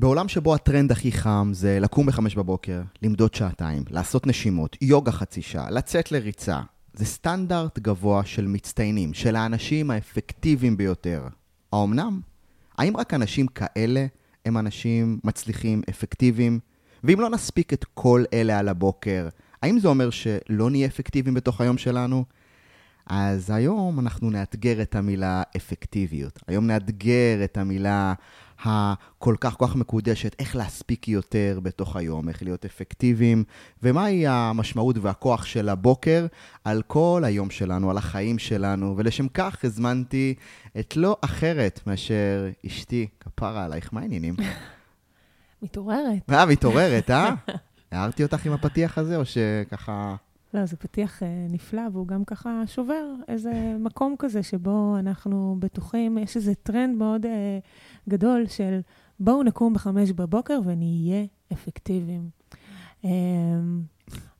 בעולם שבו הטרנד הכי חם זה לקום בחמש בבוקר, למדוד שעתיים, לעשות נשימות, יוגה חצי שעה, לצאת לריצה. זה סטנדרט גבוה של מצטיינים, של האנשים האפקטיביים ביותר. האומנם? האם רק אנשים כאלה הם אנשים מצליחים, אפקטיביים? ואם לא נספיק את כל אלה על הבוקר, האם זה אומר שלא נהיה אפקטיביים בתוך היום שלנו? אז היום אנחנו נאתגר את המילה אפקטיביות. היום נאתגר את המילה הכל כך כל כך מקודשת, איך להספיק יותר בתוך היום, איך להיות אפקטיביים, ומהי המשמעות והכוח של הבוקר על כל היום שלנו, על החיים שלנו, ולשם כך הזמנתי את לא אחרת מאשר אשתי, כפרה עלייך, מה העניינים? מתעוררת. אה, מתעוררת, אה? הערתי אותך עם הפתיח הזה, או שככה... לא, זה פתיח אה, נפלא, והוא גם ככה שובר איזה מקום כזה שבו אנחנו בטוחים, יש איזה טרנד מאוד אה, גדול של בואו נקום בחמש בבוקר ונהיה אפקטיביים. אה,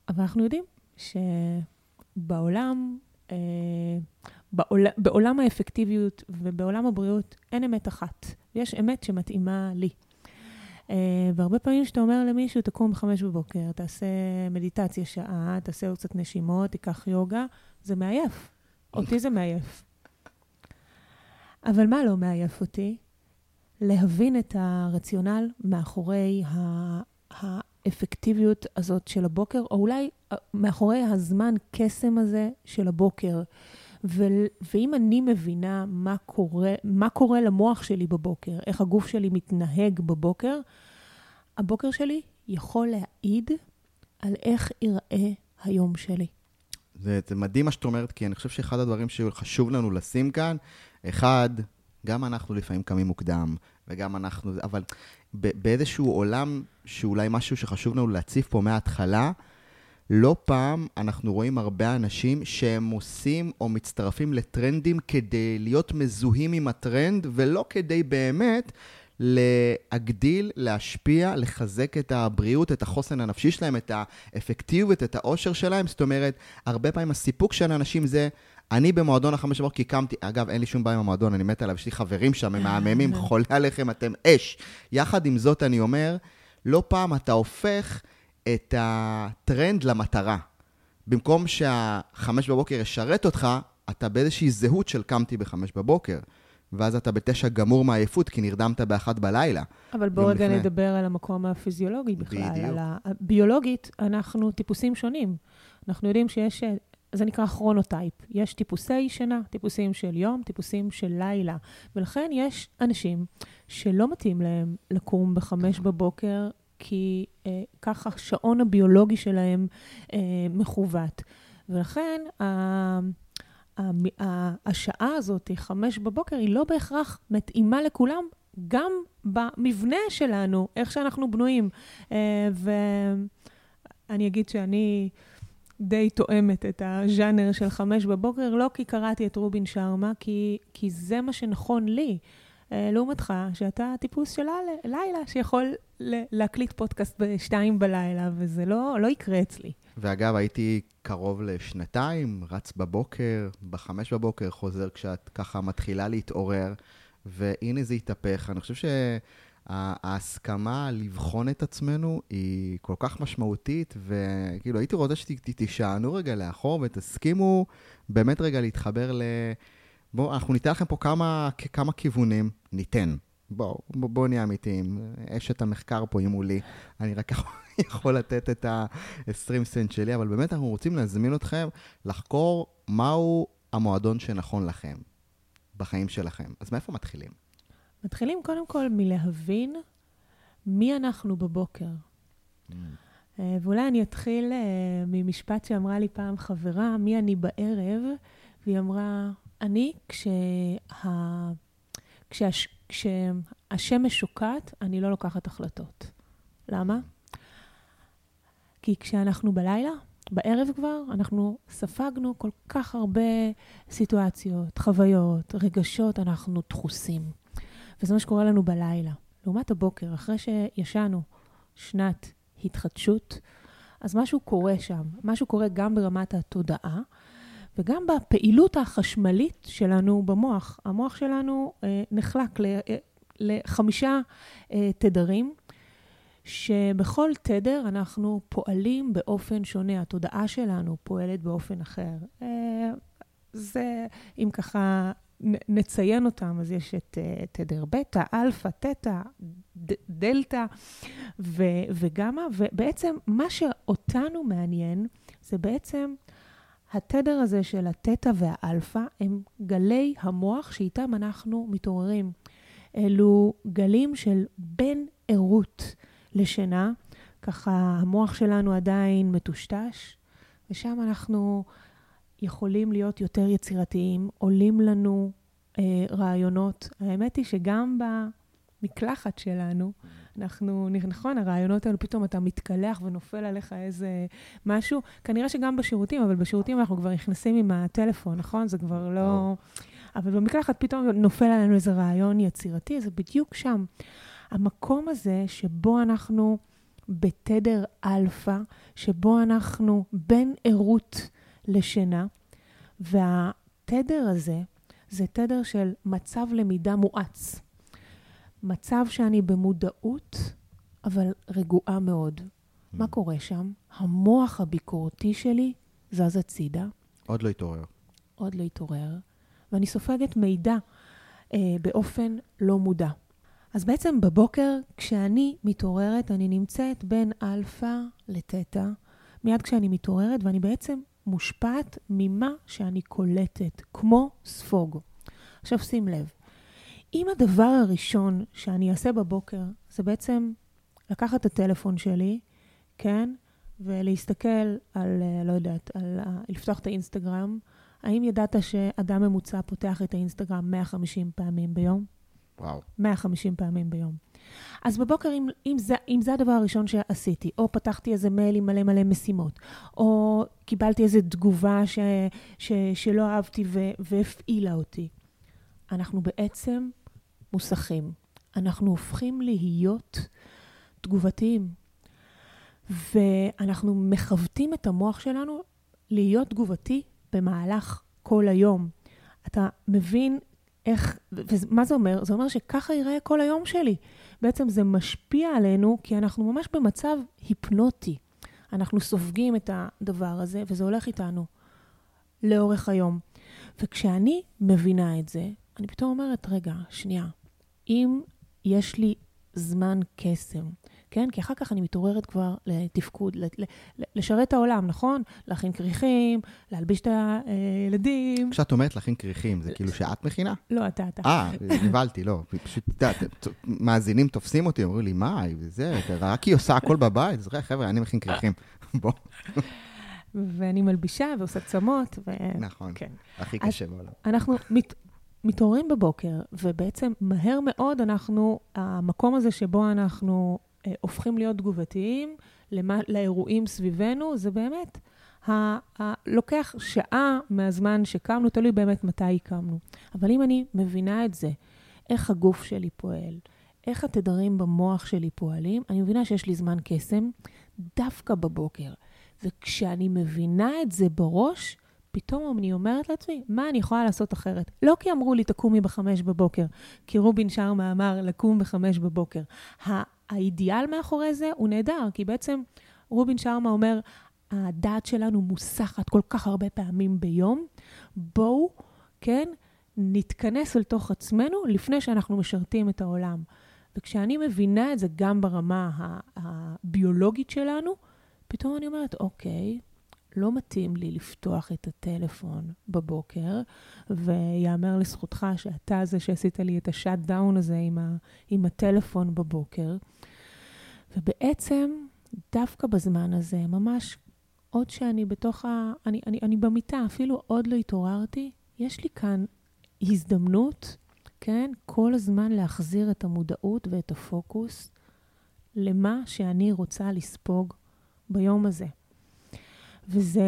אבל אנחנו יודעים שבעולם, אה, בעול, בעולם האפקטיביות ובעולם הבריאות אין אמת אחת, יש אמת שמתאימה לי. Uh, והרבה פעמים כשאתה אומר למישהו, תקום בחמש בבוקר, תעשה מדיטציה שעה, תעשה עוד קצת נשימות, תיקח יוגה, זה מעייף. אותי זה מעייף. אבל מה לא מעייף אותי? להבין את הרציונל מאחורי האפקטיביות הזאת של הבוקר, או אולי אה, מאחורי הזמן קסם הזה של הבוקר. ו- ואם אני מבינה מה קורה, מה קורה למוח שלי בבוקר, איך הגוף שלי מתנהג בבוקר, הבוקר שלי יכול להעיד על איך ייראה היום שלי. זה, זה מדהים מה שאת אומרת, כי אני חושב שאחד הדברים שחשוב לנו לשים כאן, אחד, גם אנחנו לפעמים קמים מוקדם, וגם אנחנו, אבל באיזשהו עולם שאולי משהו שחשוב לנו להציף פה מההתחלה, לא פעם אנחנו רואים הרבה אנשים שהם עושים או מצטרפים לטרנדים כדי להיות מזוהים עם הטרנד, ולא כדי באמת להגדיל, להשפיע, לחזק את הבריאות, את החוסן הנפשי שלהם, את האפקטיביות, את האושר שלהם. זאת אומרת, הרבה פעמים הסיפוק של אנשים זה, אני במועדון החמש בבוקר כי קמתי, אגב, אין לי שום בעיה עם המועדון, אני מת עליו, יש לי חברים שם, הם מהממים, חולה עליכם, אתם אש. יחד עם זאת, אני אומר, לא פעם אתה הופך את הטרנד למטרה. במקום שהחמש בבוקר ישרת אותך, אתה באיזושהי זהות של קמתי בחמש בבוקר. ואז אתה בתשע גמור מעייפות, כי נרדמת באחת בלילה. אבל בואו רגע לפני. נדבר על המקום הפיזיולוגי בכלל. בדיוק. על ה... ביולוגית, אנחנו טיפוסים שונים. אנחנו יודעים שיש, זה נקרא כרונוטייפ. יש טיפוסי שינה, טיפוסים של יום, טיפוסים של לילה. ולכן יש אנשים שלא מתאים להם לקום בחמש בבוקר, כי אה, ככה השעון הביולוגי שלהם אה, מכוות. ולכן, אה, השעה הזאת, חמש בבוקר, היא לא בהכרח מתאימה לכולם, גם במבנה שלנו, איך שאנחנו בנויים. אה, ואני אגיד שאני די תואמת את הז'אנר של חמש בבוקר, לא כי קראתי את רובין שרמה, כי, כי זה מה שנכון לי. אה, לעומתך, שאתה טיפוס של לילה, שיכול להקליט פודקאסט בשתיים בלילה, וזה לא, לא יקרה אצלי. ואגב, הייתי קרוב לשנתיים, רץ בבוקר, בחמש בבוקר, חוזר כשאת ככה מתחילה להתעורר, והנה זה התהפך. אני חושב שההסכמה לבחון את עצמנו היא כל כך משמעותית, וכאילו הייתי רוצה שתישענו רגע לאחור ותסכימו באמת רגע להתחבר ל... בואו, אנחנו ניתן לכם פה כמה, כמה כיוונים, ניתן. בואו, בואו בוא נהיה אמיתיים. אשת המחקר פה היא מולי, אני רק יכול לתת את ה-20 סנט שלי, אבל באמת אנחנו רוצים להזמין אתכם לחקור מהו המועדון שנכון לכם בחיים שלכם. אז מאיפה מתחילים? מתחילים קודם כל מלהבין מי אנחנו בבוקר. Mm. אה, ואולי אני אתחיל uh, ממשפט שאמרה לי פעם חברה, מי אני בערב, והיא אמרה, אני, כשה... כשהש... כשהשמש שוקעת, אני לא לוקחת החלטות. למה? כי כשאנחנו בלילה, בערב כבר, אנחנו ספגנו כל כך הרבה סיטואציות, חוויות, רגשות, אנחנו דחוסים. וזה מה שקורה לנו בלילה. לעומת הבוקר, אחרי שישנו שנת התחדשות, אז משהו קורה שם. משהו קורה גם ברמת התודעה, וגם בפעילות החשמלית שלנו במוח. המוח שלנו אה, נחלק ל, אה, לחמישה אה, תדרים, שבכל תדר אנחנו פועלים באופן שונה, התודעה שלנו פועלת באופן אחר. אה, זה, אם ככה נציין אותם, אז יש את uh, תדר בטא, אלפא, תטא, דלתא וגמא, ובעצם מה שאותנו מעניין זה בעצם התדר הזה של התטא והאלפא, הם גלי המוח שאיתם אנחנו מתעוררים. אלו גלים של בין ערות לשינה, ככה המוח שלנו עדיין מטושטש, ושם אנחנו יכולים להיות יותר יצירתיים, עולים לנו אה, רעיונות. האמת היא שגם במקלחת שלנו, אנחנו, נכון, הרעיונות האלו, פתאום אתה מתקלח ונופל עליך איזה משהו. כנראה שגם בשירותים, אבל בשירותים אנחנו כבר נכנסים עם הטלפון, נכון? זה כבר לא... אבל במקלחת פתאום נופל עלינו איזה רעיון יצירתי, זה בדיוק שם. המקום הזה שבו אנחנו בתדר אלפא, שבו אנחנו בין ערות לשינה, והתדר הזה זה תדר של מצב למידה מואץ. מצב שאני במודעות, אבל רגועה מאוד. מה mm. קורה שם? המוח הביקורתי שלי זז הצידה. עוד לא התעורר. עוד לא התעורר, ואני סופגת מידע אה, באופן לא מודע. אז בעצם בבוקר, כשאני מתעוררת, אני נמצאת בין אלפא לתטא, מיד כשאני מתעוררת, ואני בעצם מושפעת ממה שאני קולטת, כמו ספוג. עכשיו שים לב, אם הדבר הראשון שאני אעשה בבוקר זה בעצם לקחת את הטלפון שלי, כן, ולהסתכל על, אה, לא יודעת, על לפתוח את האינסטגרם, האם ידעת שאדם ממוצע פותח את האינסטגרם 150 פעמים ביום? וואו. 150 פעמים ביום. אז בבוקר, אם, אם, זה, אם זה הדבר הראשון שעשיתי, או פתחתי איזה מייל עם מלא מלא משימות, או קיבלתי איזו תגובה ש, ש, שלא אהבתי ו, והפעילה אותי, אנחנו בעצם מוסכים. אנחנו הופכים להיות תגובתיים. ואנחנו מכוותים את המוח שלנו להיות תגובתי במהלך כל היום. אתה מבין איך, ומה זה אומר? זה אומר שככה ייראה כל היום שלי. בעצם זה משפיע עלינו, כי אנחנו ממש במצב היפנוטי. אנחנו סופגים את הדבר הזה, וזה הולך איתנו לאורך היום. וכשאני מבינה את זה, אני פתאום אומרת, רגע, שנייה, אם יש לי זמן קסם, כן? כי אחר כך אני מתעוררת כבר לתפקוד, לשרת את העולם, נכון? להכין כריכים, להלביש את הילדים. כשאת אומרת להכין כריכים, זה כאילו שאת מכינה? לא, אתה, אתה. אה, נבהלתי, לא. פשוט, את יודעת, מאזינים תופסים אותי, אומרים לי, מה, זה, רק היא עושה הכל בבית? אז חבר'ה, אני מכין כריכים. בוא. ואני מלבישה ועושה צמות. ו... נכון, כן. הכי קשה בעולם. אנחנו מת, מתעוררים בבוקר, ובעצם מהר מאוד אנחנו, המקום הזה שבו אנחנו הופכים להיות תגובתיים למה, לאירועים סביבנו, זה באמת ה, ה, לוקח שעה מהזמן שקמנו, תלוי באמת מתי קמנו. אבל אם אני מבינה את זה, איך הגוף שלי פועל, איך התדרים במוח שלי פועלים, אני מבינה שיש לי זמן קסם דווקא בבוקר. וכשאני מבינה את זה בראש, פתאום אני אומרת לעצמי, מה אני יכולה לעשות אחרת? לא כי אמרו לי, תקומי בחמש בבוקר, כי רובין שרמה אמר, לקום בחמש בבוקר. האידיאל מאחורי זה הוא נהדר, כי בעצם רובין שרמה אומר, הדעת שלנו מוסחת כל כך הרבה פעמים ביום, בואו, כן, נתכנס אל תוך עצמנו לפני שאנחנו משרתים את העולם. וכשאני מבינה את זה גם ברמה הביולוגית שלנו, פתאום אני אומרת, אוקיי, לא מתאים לי לפתוח את הטלפון בבוקר, ויאמר לזכותך שאתה זה שעשית לי את השאט דאון הזה עם, ה, עם הטלפון בבוקר. ובעצם, דווקא בזמן הזה, ממש עוד שאני בתוך ה... אני, אני, אני במיטה, אפילו עוד לא התעוררתי, יש לי כאן הזדמנות, כן, כל הזמן להחזיר את המודעות ואת הפוקוס למה שאני רוצה לספוג ביום הזה. וזה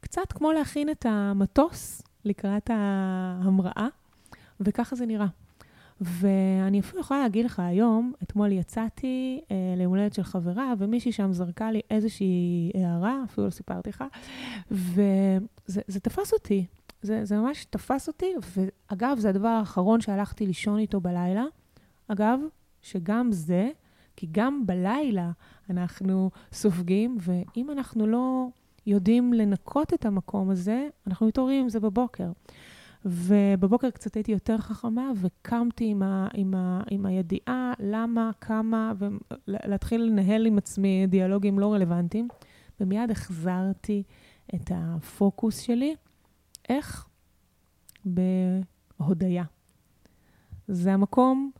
קצת כמו להכין את המטוס לקראת ההמראה, וככה זה נראה. ואני אפילו יכולה להגיד לך היום, אתמול יצאתי אה, ליום הולדת של חברה, ומישהי שם זרקה לי איזושהי הערה, אפילו לא סיפרתי לך, וזה תפס אותי. זה, זה ממש תפס אותי, ואגב, זה הדבר האחרון שהלכתי לישון איתו בלילה, אגב, שגם זה, כי גם בלילה אנחנו סופגים, ואם אנחנו לא יודעים לנקות את המקום הזה, אנחנו מתעוררים עם זה בבוקר. ובבוקר קצת הייתי יותר חכמה, וקמתי עם, ה, עם, ה, עם הידיעה למה, כמה, ולהתחיל לנהל עם עצמי דיאלוגים לא רלוונטיים. ומיד החזרתי את הפוקוס שלי. איך? בהודיה. זה המקום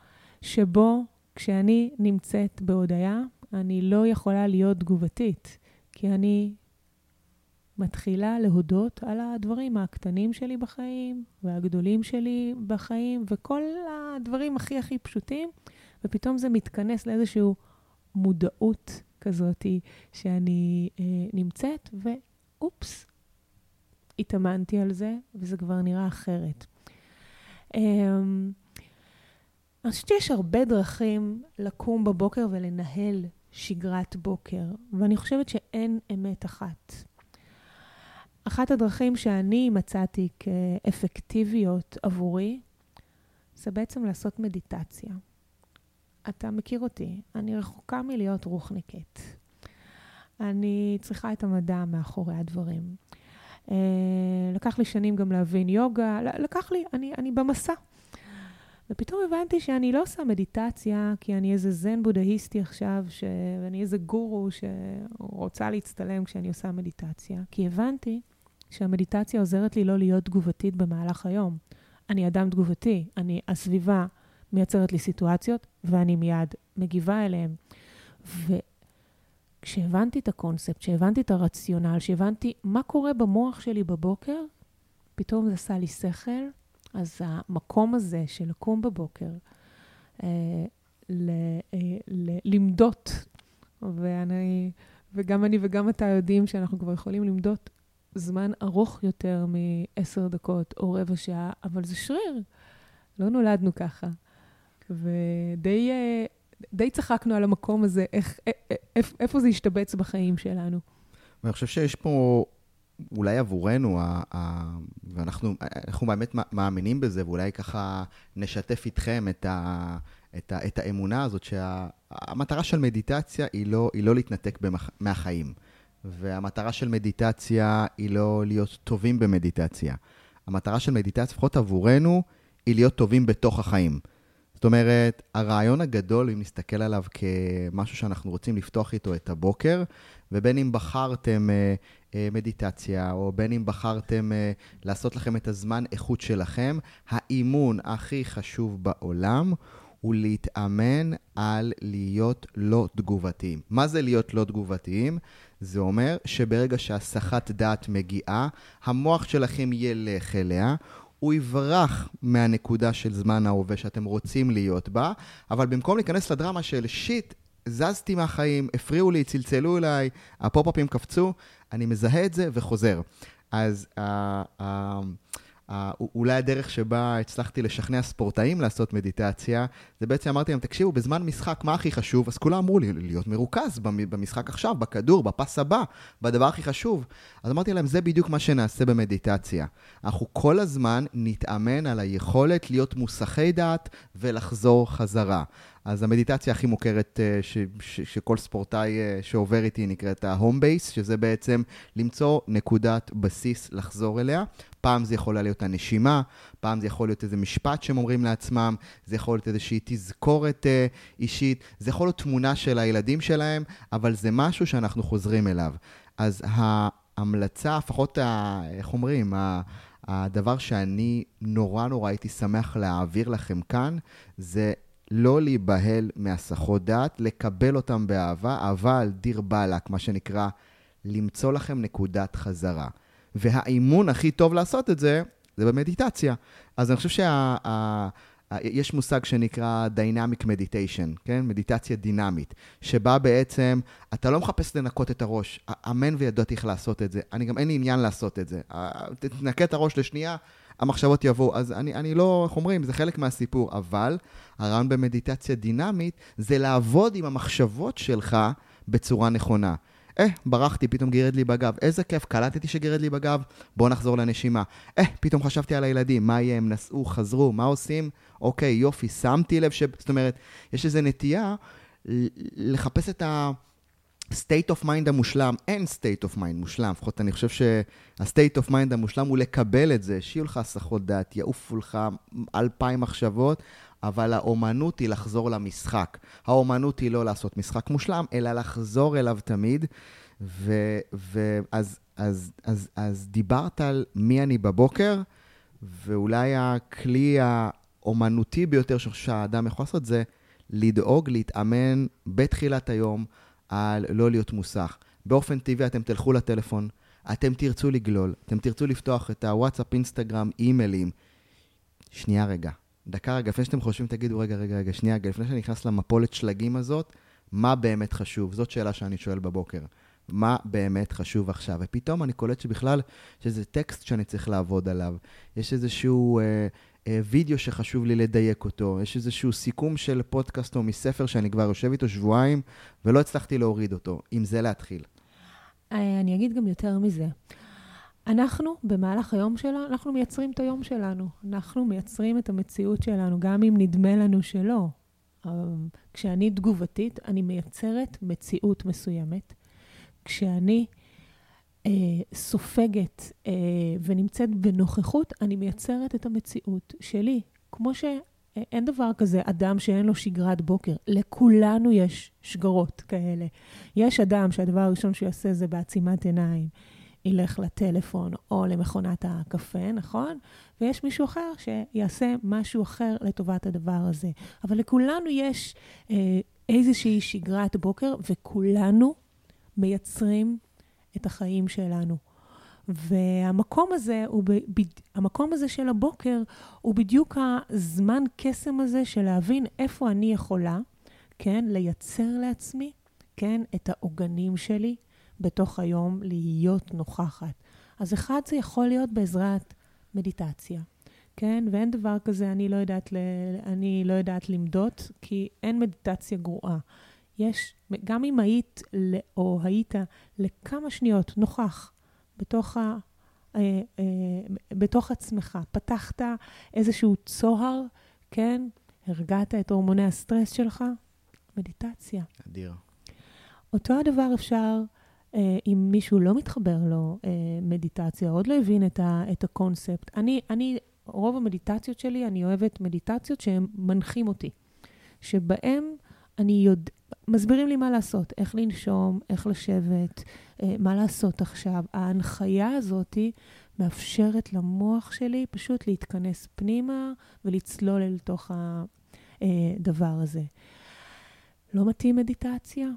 שבו כשאני נמצאת בהודיה, אני לא יכולה להיות תגובתית, כי אני מתחילה להודות על הדברים הקטנים שלי בחיים, והגדולים שלי בחיים, וכל הדברים הכי הכי פשוטים, ופתאום זה מתכנס לאיזושהי מודעות כזאת שאני אה, נמצאת, ואופס, התאמנתי על זה, וזה כבר נראה אחרת. אה, אני חושבת שיש הרבה דרכים לקום בבוקר ולנהל שגרת בוקר, ואני חושבת שאין אמת אחת. אחת הדרכים שאני מצאתי כאפקטיביות עבורי, זה בעצם לעשות מדיטציה. אתה מכיר אותי, אני רחוקה מלהיות רוחניקית. אני צריכה את המדע מאחורי הדברים. Uh, לקח לי שנים גם להבין יוגה, לקח לי, אני, אני במסע. ופתאום הבנתי שאני לא עושה מדיטציה כי אני איזה זן בודהיסטי עכשיו, ש... ואני איזה גורו שרוצה להצטלם כשאני עושה מדיטציה, כי הבנתי שהמדיטציה עוזרת לי לא להיות תגובתית במהלך היום. אני אדם תגובתי, אני, הסביבה מייצרת לי סיטואציות, ואני מיד מגיבה אליהן. וכשהבנתי את הקונספט, כשהבנתי את הרציונל, כשהבנתי מה קורה במוח שלי בבוקר, פתאום זה עשה לי שכל. אז המקום הזה של לקום בבוקר, אה, אה, למדות, ואני, וגם אני וגם אתה יודעים שאנחנו כבר יכולים למדות זמן ארוך יותר מעשר דקות או רבע שעה, אבל זה שריר. לא נולדנו ככה. ודי אה, די צחקנו על המקום הזה, איך, איפ, איפה זה השתבץ בחיים שלנו. ואני חושב שיש פה, אולי עבורנו, ה, ה, ואנחנו אנחנו באמת מאמינים בזה, ואולי ככה נשתף איתכם את, ה, את, ה, את האמונה הזאת, שהמטרה של מדיטציה היא לא, היא לא להתנתק במח, מהחיים. והמטרה של מדיטציה היא לא להיות טובים במדיטציה. המטרה של מדיטציה, לפחות עבורנו, היא להיות טובים בתוך החיים. זאת אומרת, הרעיון הגדול, אם נסתכל עליו כמשהו שאנחנו רוצים לפתוח איתו את הבוקר, ובין אם בחרתם אה, מדיטציה, או בין אם בחרתם אה, לעשות לכם את הזמן איכות שלכם, האימון הכי חשוב בעולם הוא להתאמן על להיות לא תגובתיים. מה זה להיות לא תגובתיים? זה אומר שברגע שהסחת דעת מגיעה, המוח שלכם ילך אליה, הוא יברח מהנקודה של זמן ההווה שאתם רוצים להיות בה, אבל במקום להיכנס לדרמה של שיט, זזתי מהחיים, הפריעו לי, צלצלו אליי, הפופ-אפים קפצו, אני מזהה את זה וחוזר. אז uh, uh, אולי הדרך שבה הצלחתי לשכנע ספורטאים לעשות מדיטציה, זה בעצם אמרתי להם, תקשיבו, בזמן משחק, מה הכי חשוב? אז כולם אמרו לי, להיות מרוכז במשחק עכשיו, בכדור, בפס הבא, בדבר הכי חשוב. אז אמרתי להם, זה בדיוק מה שנעשה במדיטציה. אנחנו כל הזמן נתאמן על היכולת להיות מוסכי דעת ולחזור חזרה. אז המדיטציה הכי מוכרת אה, ש, ש, שכל ספורטאי אה, שעובר איתי נקראת ה-home base, שזה בעצם למצוא נקודת בסיס לחזור אליה. פעם זה יכול להיות הנשימה, פעם זה יכול להיות איזה משפט שהם אומרים לעצמם, זה יכול להיות איזושהי תזכורת אה, אישית, זה יכול להיות תמונה של הילדים שלהם, אבל זה משהו שאנחנו חוזרים אליו. אז ההמלצה, לפחות, ה, איך אומרים, ה, הדבר שאני נורא נורא הייתי שמח להעביר לכם כאן, זה לא להיבהל מהסחות דעת, לקבל אותם באהבה, אבל דיר באלק, מה שנקרא, למצוא לכם נקודת חזרה. והאימון הכי טוב לעשות את זה, זה במדיטציה. אז אני חושב שה... יש מושג שנקרא Dynamic Meditation, כן? מדיטציה דינמית, שבה בעצם אתה לא מחפש לנקות את הראש, אמן וידעתי איך לעשות את זה. אני גם אין לי עניין לעשות את זה. תנקה את הראש לשנייה, המחשבות יבואו. אז אני, אני לא, איך אומרים, זה חלק מהסיפור, אבל הרעיון במדיטציה דינמית זה לעבוד עם המחשבות שלך בצורה נכונה. אה, ברחתי, פתאום גירד לי בגב. איזה כיף, קלטתי שגירד לי בגב, בואו נחזור לנשימה. אה, פתאום חשבתי על הילדים, מה יהיה, הם נסעו, חזרו, מה עושים? אוקיי, יופי, שמתי לב ש... זאת אומרת, יש איזו נטייה לחפש את ה... state of mind המושלם, אין state of mind מושלם, לפחות אני חושב שה-state of mind המושלם הוא לקבל את זה, שיהיו לך הסחות דעת, יעופו לך אלפיים מחשבות, אבל האומנות היא לחזור למשחק. האומנות היא לא לעשות משחק מושלם, אלא לחזור אליו תמיד. ואז אז, אז, אז, דיברת על מי אני בבוקר, ואולי הכלי האומנותי ביותר שהאדם יכול לעשות זה לדאוג, להתאמן בתחילת היום על לא להיות מוסך. באופן טבעי אתם תלכו לטלפון, אתם תרצו לגלול, אתם תרצו לפתוח את הוואטסאפ, אינסטגרם, אימיילים. שנייה רגע, דקה רגע, לפני שאתם חושבים, תגידו, רגע, רגע, רגע, שנייה רגע, לפני שאני נכנס למפולת שלגים הזאת, מה באמת חשוב? זאת שאלה שאני שואל בבוקר. מה באמת חשוב עכשיו? ופתאום אני קולט שבכלל, יש איזה טקסט שאני צריך לעבוד עליו. יש איזשהו אה, וידאו שחשוב לי לדייק אותו. יש איזשהו סיכום של פודקאסט או מספר שאני כבר יושב איתו שבועיים, ולא הצלחתי להוריד אותו. עם זה להתחיל. אה, אני אגיד גם יותר מזה. אנחנו, במהלך היום שלנו, אנחנו מייצרים את היום שלנו. אנחנו מייצרים את המציאות שלנו, גם אם נדמה לנו שלא. אמ, כשאני תגובתית, אני מייצרת מציאות מסוימת. כשאני אה, סופגת אה, ונמצאת בנוכחות, אני מייצרת את המציאות שלי. כמו שאין דבר כזה אדם שאין לו שגרת בוקר. לכולנו יש שגרות כאלה. יש אדם שהדבר הראשון שהוא יעשה זה בעצימת עיניים. ילך לטלפון או למכונת הקפה, נכון? ויש מישהו אחר שיעשה משהו אחר לטובת הדבר הזה. אבל לכולנו יש אה, איזושהי שגרת בוקר, וכולנו מייצרים את החיים שלנו. והמקום הזה, הוא ב, המקום הזה של הבוקר, הוא בדיוק הזמן קסם הזה של להבין איפה אני יכולה, כן, לייצר לעצמי, כן, את העוגנים שלי, בתוך היום להיות נוכחת. אז אחד זה יכול להיות בעזרת מדיטציה, כן? ואין דבר כזה, אני לא יודעת, ל... אני לא יודעת למדוד, כי אין מדיטציה גרועה. יש, גם אם היית או היית לכמה שניות נוכח בתוך, ה, אה, אה, בתוך עצמך, פתחת איזשהו צוהר, כן? הרגעת את הורמוני הסטרס שלך, מדיטציה. אדיר. אותו הדבר אפשר אה, אם מישהו לא מתחבר לו אה, מדיטציה, עוד לא הבין את, ה, את הקונספט. אני, אני, רוב המדיטציות שלי, אני אוהבת מדיטציות שהם מנחים אותי, שבהם אני יודע, מסבירים לי מה לעשות, איך לנשום, איך לשבת, אה, מה לעשות עכשיו. ההנחיה הזאת מאפשרת למוח שלי פשוט להתכנס פנימה ולצלול אל תוך הדבר הזה. לא מתאים מדיטציה?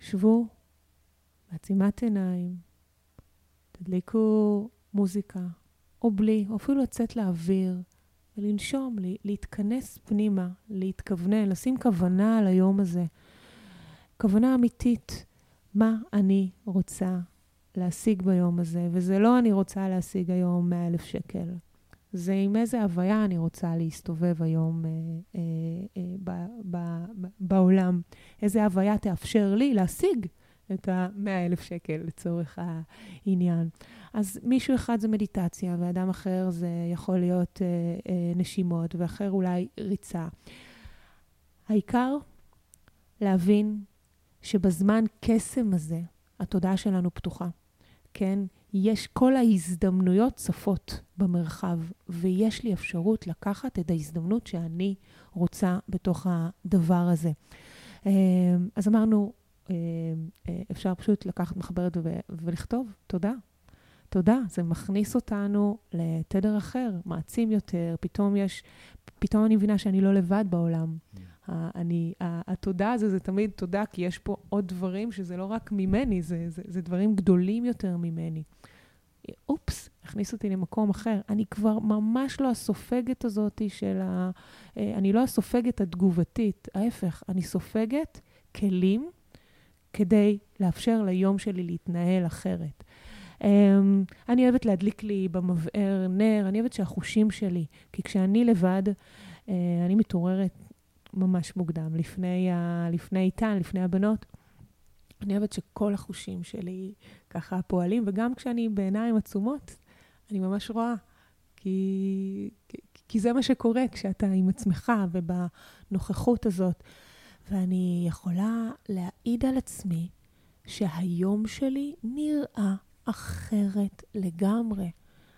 שבו, בעצימת עיניים, תדליקו מוזיקה, או בלי, או אפילו לצאת לאוויר ולנשום, להתכנס פנימה, להתכוונן, לשים כוונה על היום הזה. כוונה אמיתית, מה אני רוצה להשיג ביום הזה, וזה לא אני רוצה להשיג היום 100 אלף שקל. זה עם איזה הוויה אני רוצה להסתובב היום אה, אה, אה, ב, ב, ב, בעולם. איזה הוויה תאפשר לי להשיג את ה-100 אלף שקל לצורך העניין. אז מישהו אחד זה מדיטציה, ואדם אחר זה יכול להיות אה, אה, נשימות, ואחר אולי ריצה. העיקר להבין שבזמן קסם הזה, התודעה שלנו פתוחה. כן? יש כל ההזדמנויות צפות במרחב, ויש לי אפשרות לקחת את ההזדמנות שאני רוצה בתוך הדבר הזה. אה, אז אמרנו, אפשר פשוט לקחת מחברת ולכתוב, תודה. תודה, זה מכניס אותנו לתדר אחר, מעצים יותר, פתאום יש, פתאום אני מבינה שאני לא לבד בעולם. Yeah. אני, התודה הזו זה תמיד תודה, כי יש פה עוד דברים שזה לא רק ממני, זה, זה, זה דברים גדולים יותר ממני. אופס, הכניס אותי למקום אחר. אני כבר ממש לא הסופגת הזאת של ה... אה, אני לא הסופגת התגובתית, ההפך, אני סופגת כלים כדי לאפשר ליום שלי להתנהל אחרת. Um, אני אוהבת להדליק לי במבער נר, אני אוהבת שהחושים שלי, כי כשאני לבד, uh, אני מתעוררת ממש מוקדם, לפני, ה, לפני איתן, לפני הבנות. אני אוהבת שכל החושים שלי ככה פועלים, וגם כשאני בעיניים עצומות, אני ממש רואה. כי, כי, כי זה מה שקורה כשאתה עם עצמך ובנוכחות הזאת. ואני יכולה להעיד על עצמי שהיום שלי נראה אחרת לגמרי.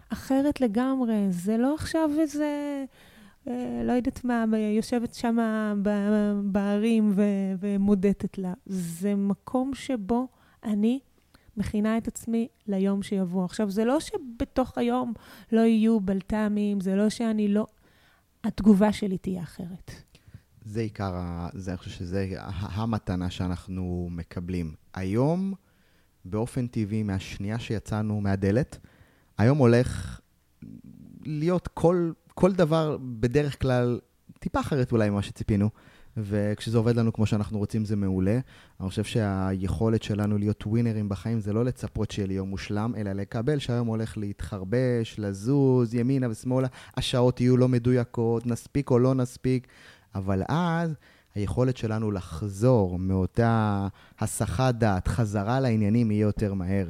אחרת לגמרי. זה לא עכשיו איזה, אה, לא יודעת מה, יושבת שם בערים ומודדת לה. זה מקום שבו אני מכינה את עצמי ליום שיבוא. עכשיו, זה לא שבתוך היום לא יהיו בלת"מים, זה לא שאני לא... התגובה שלי תהיה אחרת. זה עיקר. זה, אני חושב שזה המתנה שאנחנו מקבלים. היום, באופן טבעי, מהשנייה שיצאנו מהדלת, היום הולך להיות כל, כל דבר בדרך כלל טיפה אחרת אולי ממה שציפינו. וכשזה עובד לנו כמו שאנחנו רוצים זה מעולה. אני חושב שהיכולת שלנו להיות ווינרים בחיים זה לא לצפות שיהיה לי יום מושלם, אלא לקבל שהיום הולך להתחרבש, לזוז, ימינה ושמאלה, השעות יהיו לא מדויקות, נספיק או לא נספיק, אבל אז היכולת שלנו לחזור מאותה הסחת דעת, חזרה לעניינים, יהיה יותר מהר.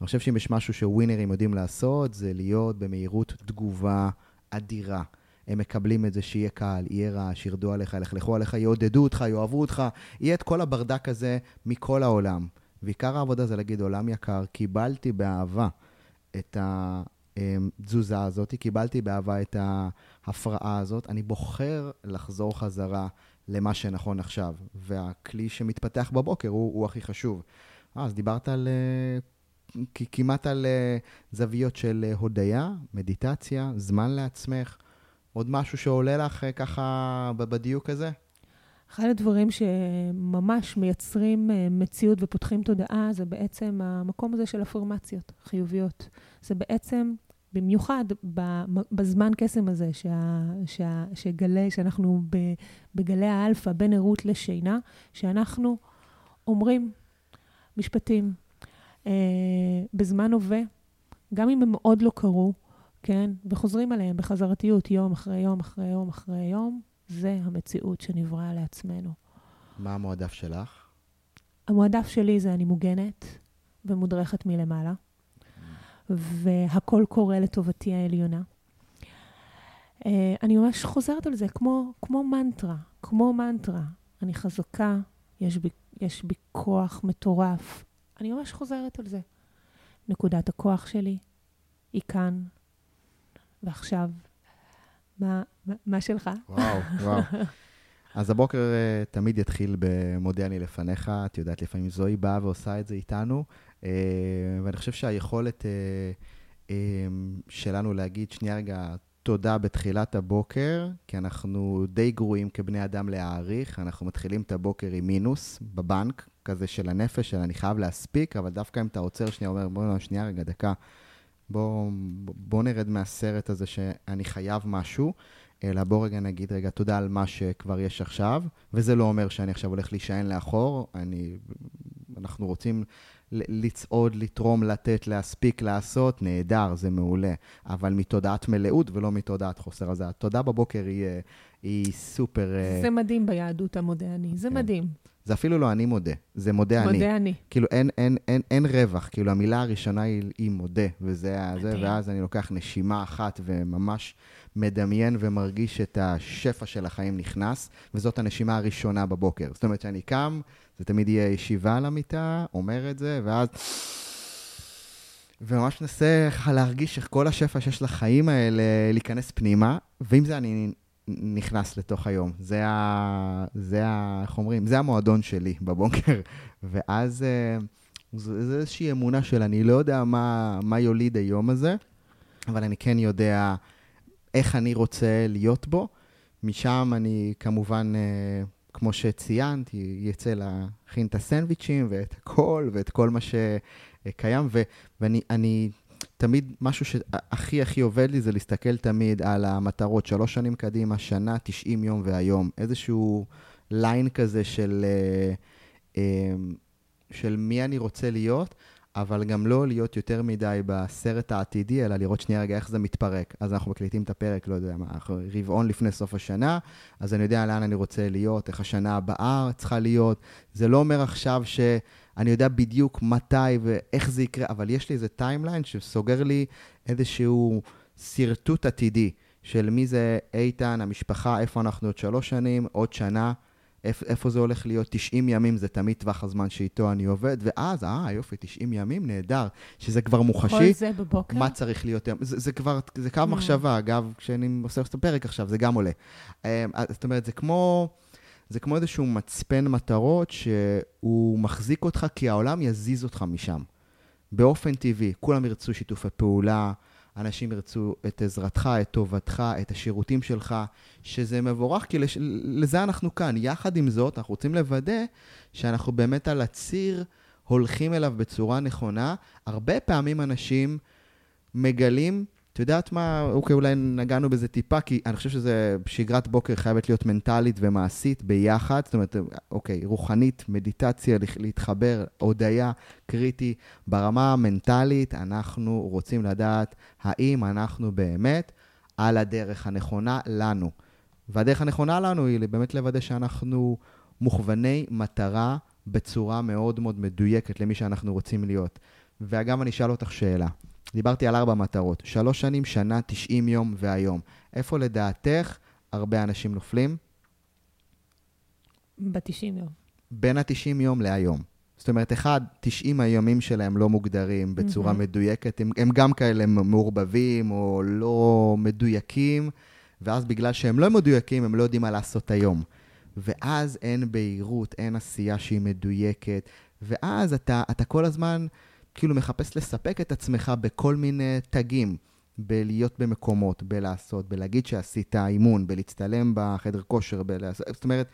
אני חושב שאם יש משהו שווינרים יודעים לעשות, זה להיות במהירות תגובה אדירה. הם מקבלים את זה שיהיה קל, יהיה רעש, ירדו עליך, ילכלכו עליך, יעודדו אותך, יאהבו אותך, יהיה את כל הברדק הזה מכל העולם. ועיקר העבודה זה להגיד, עולם יקר, קיבלתי באהבה את התזוזה הזאת, קיבלתי באהבה את ההפרעה הזאת, אני בוחר לחזור חזרה למה שנכון עכשיו. והכלי שמתפתח בבוקר הוא, הוא הכי חשוב. אה, אז דיברת על... כמעט על זוויות של הודיה, מדיטציה, זמן לעצמך. עוד משהו שעולה לך אה, ככה בדיוק הזה? אחד הדברים שממש מייצרים אה, מציאות ופותחים תודעה, זה בעצם המקום הזה של אפרמציות חיוביות. זה בעצם, במיוחד בזמן קסם הזה, שה, שה, שגלי, שאנחנו בגלי האלפא, בין ערות לשינה, שאנחנו אומרים משפטים אה, בזמן הווה, גם אם הם עוד לא קרו, כן? וחוזרים עליהם בחזרתיות יום אחרי יום אחרי יום אחרי יום, זה המציאות שנבראה לעצמנו. מה המועדף שלך? המועדף שלי זה אני מוגנת ומודרכת מלמעלה, והכל קורה לטובתי העליונה. Uh, אני ממש חוזרת על זה כמו, כמו מנטרה, כמו מנטרה. אני חזקה, יש בי, יש בי כוח מטורף. אני ממש חוזרת על זה. נקודת הכוח שלי היא כאן, ועכשיו, מה, מה, שלך? וואו, וואו. אז הבוקר uh, תמיד יתחיל ב"מודה אני לפניך", את יודעת, לפעמים זוהי באה ועושה את זה איתנו, uh, ואני חושב שהיכולת uh, um, שלנו להגיד, שנייה רגע, תודה בתחילת הבוקר, כי אנחנו די גרועים כבני אדם להעריך, אנחנו מתחילים את הבוקר עם מינוס בבנק, כזה של הנפש, של אני חייב להספיק, אבל דווקא אם אתה עוצר שנייה, אומר, בוא, שנייה רגע, דקה. בוא, בוא נרד מהסרט הזה שאני חייב משהו, אלא בוא רגע נגיד רגע תודה על מה שכבר יש עכשיו, וזה לא אומר שאני עכשיו הולך להישען לאחור, אני, אנחנו רוצים לצעוד, לתרום, לתת, להספיק, לעשות, נהדר, זה מעולה, אבל מתודעת מלאות ולא מתודעת חוסר. אז התודה בבוקר היא, היא סופר... אה, זה מדהים ביהדות המודה אני, זה כן. מדהים. זה אפילו לא אני מודה, זה מודה, מודה אני. מודה אני. כאילו, אין, אין, אין, אין רווח, כאילו, המילה הראשונה היא, היא מודה, וזה זה, ואז אני לוקח נשימה אחת וממש מדמיין ומרגיש את השפע של החיים נכנס, וזאת הנשימה הראשונה בבוקר. זאת אומרת שאני קם, זה תמיד יהיה ישיבה על המיטה, אומר את זה, ואז... וממש מנסה ככה להרגיש איך כל השפע שיש לחיים האלה להיכנס פנימה, ועם זה אני נכנס לתוך היום. זה ה... זה ה... איך אומרים? זה המועדון שלי בבוקר. ואז אה, זו איזושהי אמונה של אני לא יודע מה, מה יוליד היום הזה, אבל אני כן יודע איך אני רוצה להיות בו. משם אני כמובן, אה, כמו שציינת, יצא להכין את הסנדוויצ'ים ואת הכל ואת כל מה שקיים. ו- ואני תמיד משהו שהכי הכי עובד לי זה להסתכל תמיד על המטרות, שלוש שנים קדימה, שנה, 90 יום והיום. איזשהו ליין כזה של, אה, אה, של מי אני רוצה להיות, אבל גם לא להיות יותר מדי בסרט העתידי, אלא לראות שנייה רגע איך זה מתפרק. אז אנחנו מקליטים את הפרק, לא יודע מה, רבעון לפני סוף השנה, אז אני יודע לאן אני רוצה להיות, איך השנה הבאה צריכה להיות. זה לא אומר עכשיו שאני יודע בדיוק מתי ואיך זה יקרה, אבל יש לי איזה timeline שסוגר לי איזשהו שרטוט עתידי של מי זה איתן, המשפחה, איפה אנחנו עוד שלוש שנים, עוד שנה. איפה זה הולך להיות 90 ימים, זה תמיד טווח הזמן שאיתו אני עובד, ואז, אה, יופי, 90 ימים, נהדר, שזה כבר מוחשי. כל זה בבוקר? מה צריך להיות היום. זה, זה כבר, זה קו mm. מחשבה, אגב, כשאני עושה את הפרק עכשיו, זה גם עולה. אה, זאת אומרת, זה כמו... זה כמו איזשהו מצפן מטרות שהוא מחזיק אותך, כי העולם יזיז אותך משם. באופן טבעי, כולם ירצו שיתופי פעולה, אנשים ירצו את עזרתך, את טובתך, את השירותים שלך, שזה מבורך, כי לש... לזה אנחנו כאן. יחד עם זאת, אנחנו רוצים לוודא שאנחנו באמת על הציר הולכים אליו בצורה נכונה. הרבה פעמים אנשים מגלים את יודעת מה, אוקיי, אולי נגענו בזה טיפה, כי אני חושב שזה שגרת בוקר חייבת להיות מנטלית ומעשית ביחד. זאת אומרת, אוקיי, רוחנית, מדיטציה, להתחבר, הודיה, קריטי. ברמה המנטלית, אנחנו רוצים לדעת האם אנחנו באמת על הדרך הנכונה לנו. והדרך הנכונה לנו היא באמת לוודא שאנחנו מוכווני מטרה בצורה מאוד מאוד מדויקת למי שאנחנו רוצים להיות. ואגב, אני אשאל אותך שאלה. דיברתי על ארבע מטרות. שלוש שנים, שנה, תשעים יום והיום. איפה לדעתך הרבה אנשים נופלים? בתשעים יום. בין התשעים יום להיום. זאת אומרת, אחד, 90 הימים שלהם לא מוגדרים בצורה mm-hmm. מדויקת, הם, הם גם כאלה מעורבבים או לא מדויקים, ואז בגלל שהם לא מדויקים, הם לא יודעים מה לעשות היום. ואז אין בהירות, אין עשייה שהיא מדויקת, ואז אתה, אתה כל הזמן כאילו מחפש לספק את עצמך בכל מיני תגים, בלהיות במקומות, בלעשות, בלהגיד שעשית אימון, בלהצטלם בחדר כושר, בלעשות, זאת אומרת,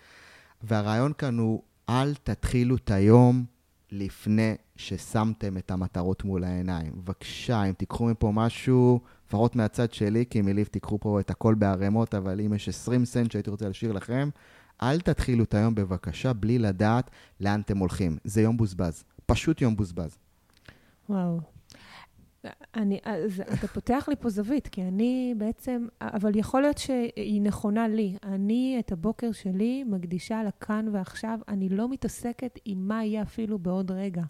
והרעיון כאן הוא, אל תתחילו את היום לפני ששמתם את המטרות מול העיניים. בבקשה, אם תיקחו מפה משהו, לפחות מהצד שלי, כי מליב תיקחו פה את הכל בערימות, אבל אם יש 20 סנט שהייתי רוצה להשאיר לכם, אל תתחילו את היום בבקשה בלי לדעת לאן אתם הולכים. זה יום בוזבז, פשוט יום בוזבז. וואו. אני, אז אתה פותח לי פה זווית, כי אני בעצם, אבל יכול להיות שהיא נכונה לי. אני את הבוקר שלי מקדישה לכאן ועכשיו, אני לא מתעסקת עם מה יהיה אפילו בעוד רגע.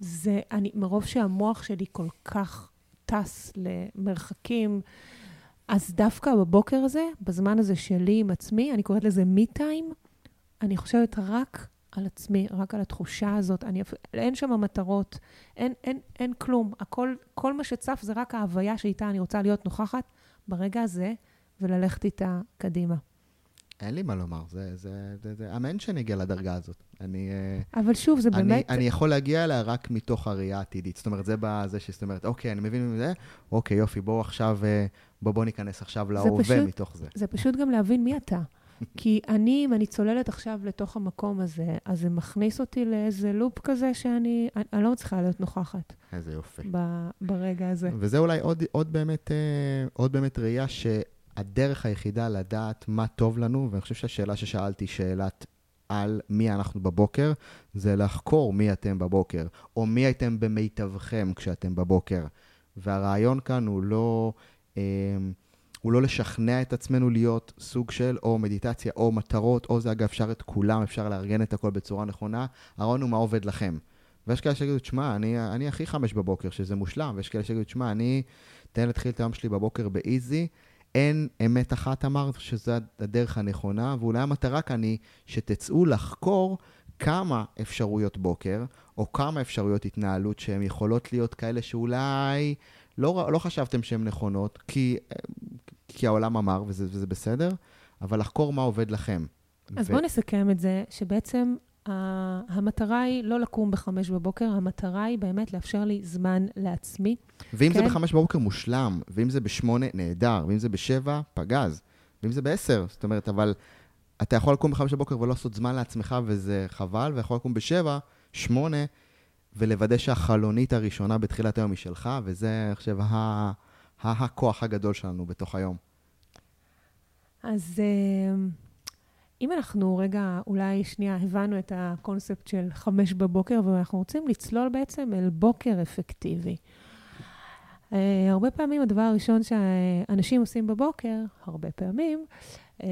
זה, אני, מרוב שהמוח שלי כל כך טס למרחקים, אז דווקא בבוקר הזה, בזמן הזה שלי עם עצמי, אני קוראת לזה מי-טיים, אני חושבת רק על עצמי, רק על התחושה הזאת. אני, אין שם מטרות, אין, אין, אין כלום. הכל, כל מה שצף זה רק ההוויה שאיתה אני רוצה להיות נוכחת ברגע הזה, וללכת איתה קדימה. אין לי מה לומר, זה, זה, זה, זה אמן שאני אגיע לדרגה הזאת. אני... אה, אבל שוב, זה אני, באמת... אני יכול להגיע אליה רק מתוך הראייה העתידית. זאת אומרת, זה בזה שזאת אומרת, אוקיי, אני מבין מזה, אוקיי, יופי, בואו עכשיו, אה, בואו בוא ניכנס עכשיו להווה מתוך זה. זה פשוט גם להבין מי אתה. כי אני, אם אני צוללת עכשיו לתוך המקום הזה, אז זה מכניס אותי לאיזה לופ כזה שאני אני, אני לא מצליחה להיות נוכחת. איזה יופי. ב, ברגע הזה. וזה אולי עוד, עוד, באמת, אה, עוד באמת ראייה שהדרך היחידה לדעת מה טוב לנו, ואני חושב שהשאלה ששאלתי, שאלת על מי אנחנו בבוקר, זה לחקור מי אתם בבוקר, או מי הייתם במיטבכם כשאתם בבוקר. והרעיון כאן הוא לא... אה, הוא לא לשכנע את עצמנו להיות סוג של או מדיטציה או מטרות, או זה אגב, אפשר את כולם, אפשר לארגן את הכל בצורה נכונה. הרעיון הוא מה עובד לכם. ויש כאלה שיגידו, שמע, אני, אני הכי חמש בבוקר, שזה מושלם, ויש כאלה שיגידו, שמע, אני, תן להתחיל את היום שלי בבוקר באיזי. אין אמת אחת אמרת שזו הדרך הנכונה, ואולי המטרה כאן היא שתצאו לחקור כמה אפשרויות בוקר, או כמה אפשרויות התנהלות שהן יכולות להיות כאלה שאולי לא, לא חשבתם שהן נכונות, כי כי העולם אמר, וזה, וזה בסדר, אבל לחקור מה עובד לכם. אז ו... בואו נסכם את זה, שבעצם המטרה היא לא לקום בחמש בבוקר, המטרה היא באמת לאפשר לי זמן לעצמי. ואם כן? זה בחמש בבוקר, מושלם, ואם זה בשמונה, נהדר, ואם זה בשבע, פגז, ואם זה בעשר, זאת אומרת, אבל אתה יכול לקום בחמש בבוקר ולא לעשות זמן לעצמך, וזה חבל, ויכול לקום בשבע, שמונה, ולוודא שהחלונית הראשונה בתחילת היום היא שלך, וזה, אני חושב, ה... הכוח הגדול שלנו בתוך היום. אז אה, אם אנחנו רגע, אולי שנייה, הבנו את הקונספט של חמש בבוקר, ואנחנו רוצים לצלול בעצם אל בוקר אפקטיבי. Uh, הרבה פעמים הדבר הראשון שאנשים עושים בבוקר, הרבה פעמים, uh,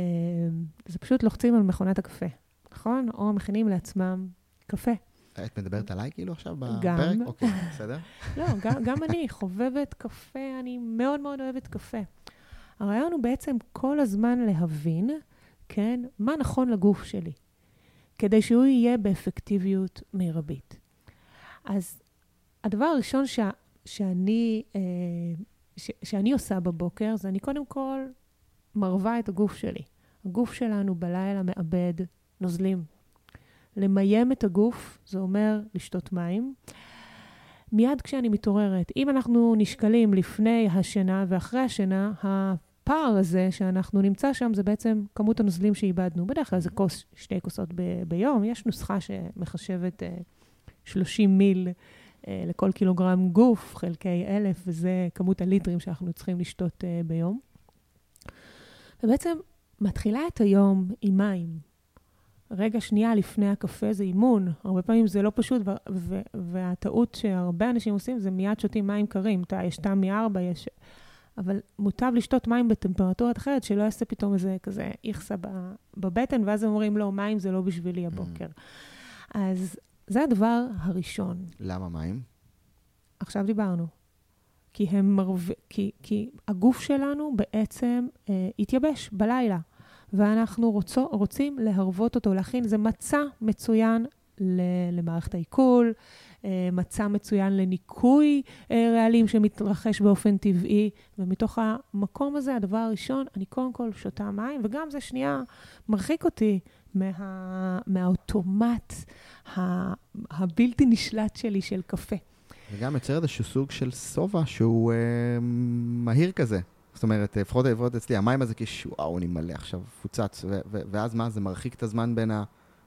זה פשוט לוחצים על מכונת הקפה, נכון? או מכינים לעצמם קפה. את מדברת עליי כאילו עכשיו בפרק? גם. אוקיי, בסדר. לא, גם, גם אני חובבת קפה, אני מאוד מאוד אוהבת קפה. הרעיון הוא בעצם כל הזמן להבין, כן, מה נכון לגוף שלי, כדי שהוא יהיה באפקטיביות מרבית. אז הדבר הראשון ש, שאני, אה, ש, שאני עושה בבוקר, זה אני קודם כל מרווה את הגוף שלי. הגוף שלנו בלילה מאבד נוזלים. למיין את הגוף, זה אומר לשתות מים. מיד כשאני מתעוררת, אם אנחנו נשקלים לפני השינה ואחרי השינה, הפער הזה שאנחנו נמצא שם זה בעצם כמות הנוזלים שאיבדנו. בדרך כלל זה כוס, שתי כוסות ב- ביום. יש נוסחה שמחשבת uh, 30 מיל uh, לכל קילוגרם גוף, חלקי אלף, וזה כמות הליטרים שאנחנו צריכים לשתות uh, ביום. ובעצם מתחילה את היום עם מים. רגע שנייה לפני הקפה זה אימון. הרבה פעמים זה לא פשוט, והטעות שהרבה אנשים עושים זה מיד שותים מים קרים. יש טעם מארבע, יש... אבל מוטב לשתות מים בטמפרטורה אחרת, שלא יעשה פתאום איזה כזה איכסה בבטן, ואז הם אומרים, לא, מים זה לא בשבילי הבוקר. Mm. אז זה הדבר הראשון. למה מים? עכשיו דיברנו. כי הם מרווה... כי, כי הגוף שלנו בעצם אה, התייבש בלילה. ואנחנו רוצו, רוצים להרוות אותו, להכין. זה מצע מצוין למערכת העיכול, אה, מצע מצוין לניקוי אה, רעלים שמתרחש באופן טבעי, ומתוך המקום הזה, הדבר הראשון, אני קודם כל שותה מים, וגם זה שנייה מרחיק אותי מה, מהאוטומט הבלתי נשלט שלי של קפה. וגם יוצר איזשהו סוג של שובע שהוא אה, מהיר כזה. זאת אומרת, לפחות לפחות אצלי, המים הזה כאילו, וואו, אני מלא עכשיו, פוצץ, ואז מה, זה מרחיק את הזמן בין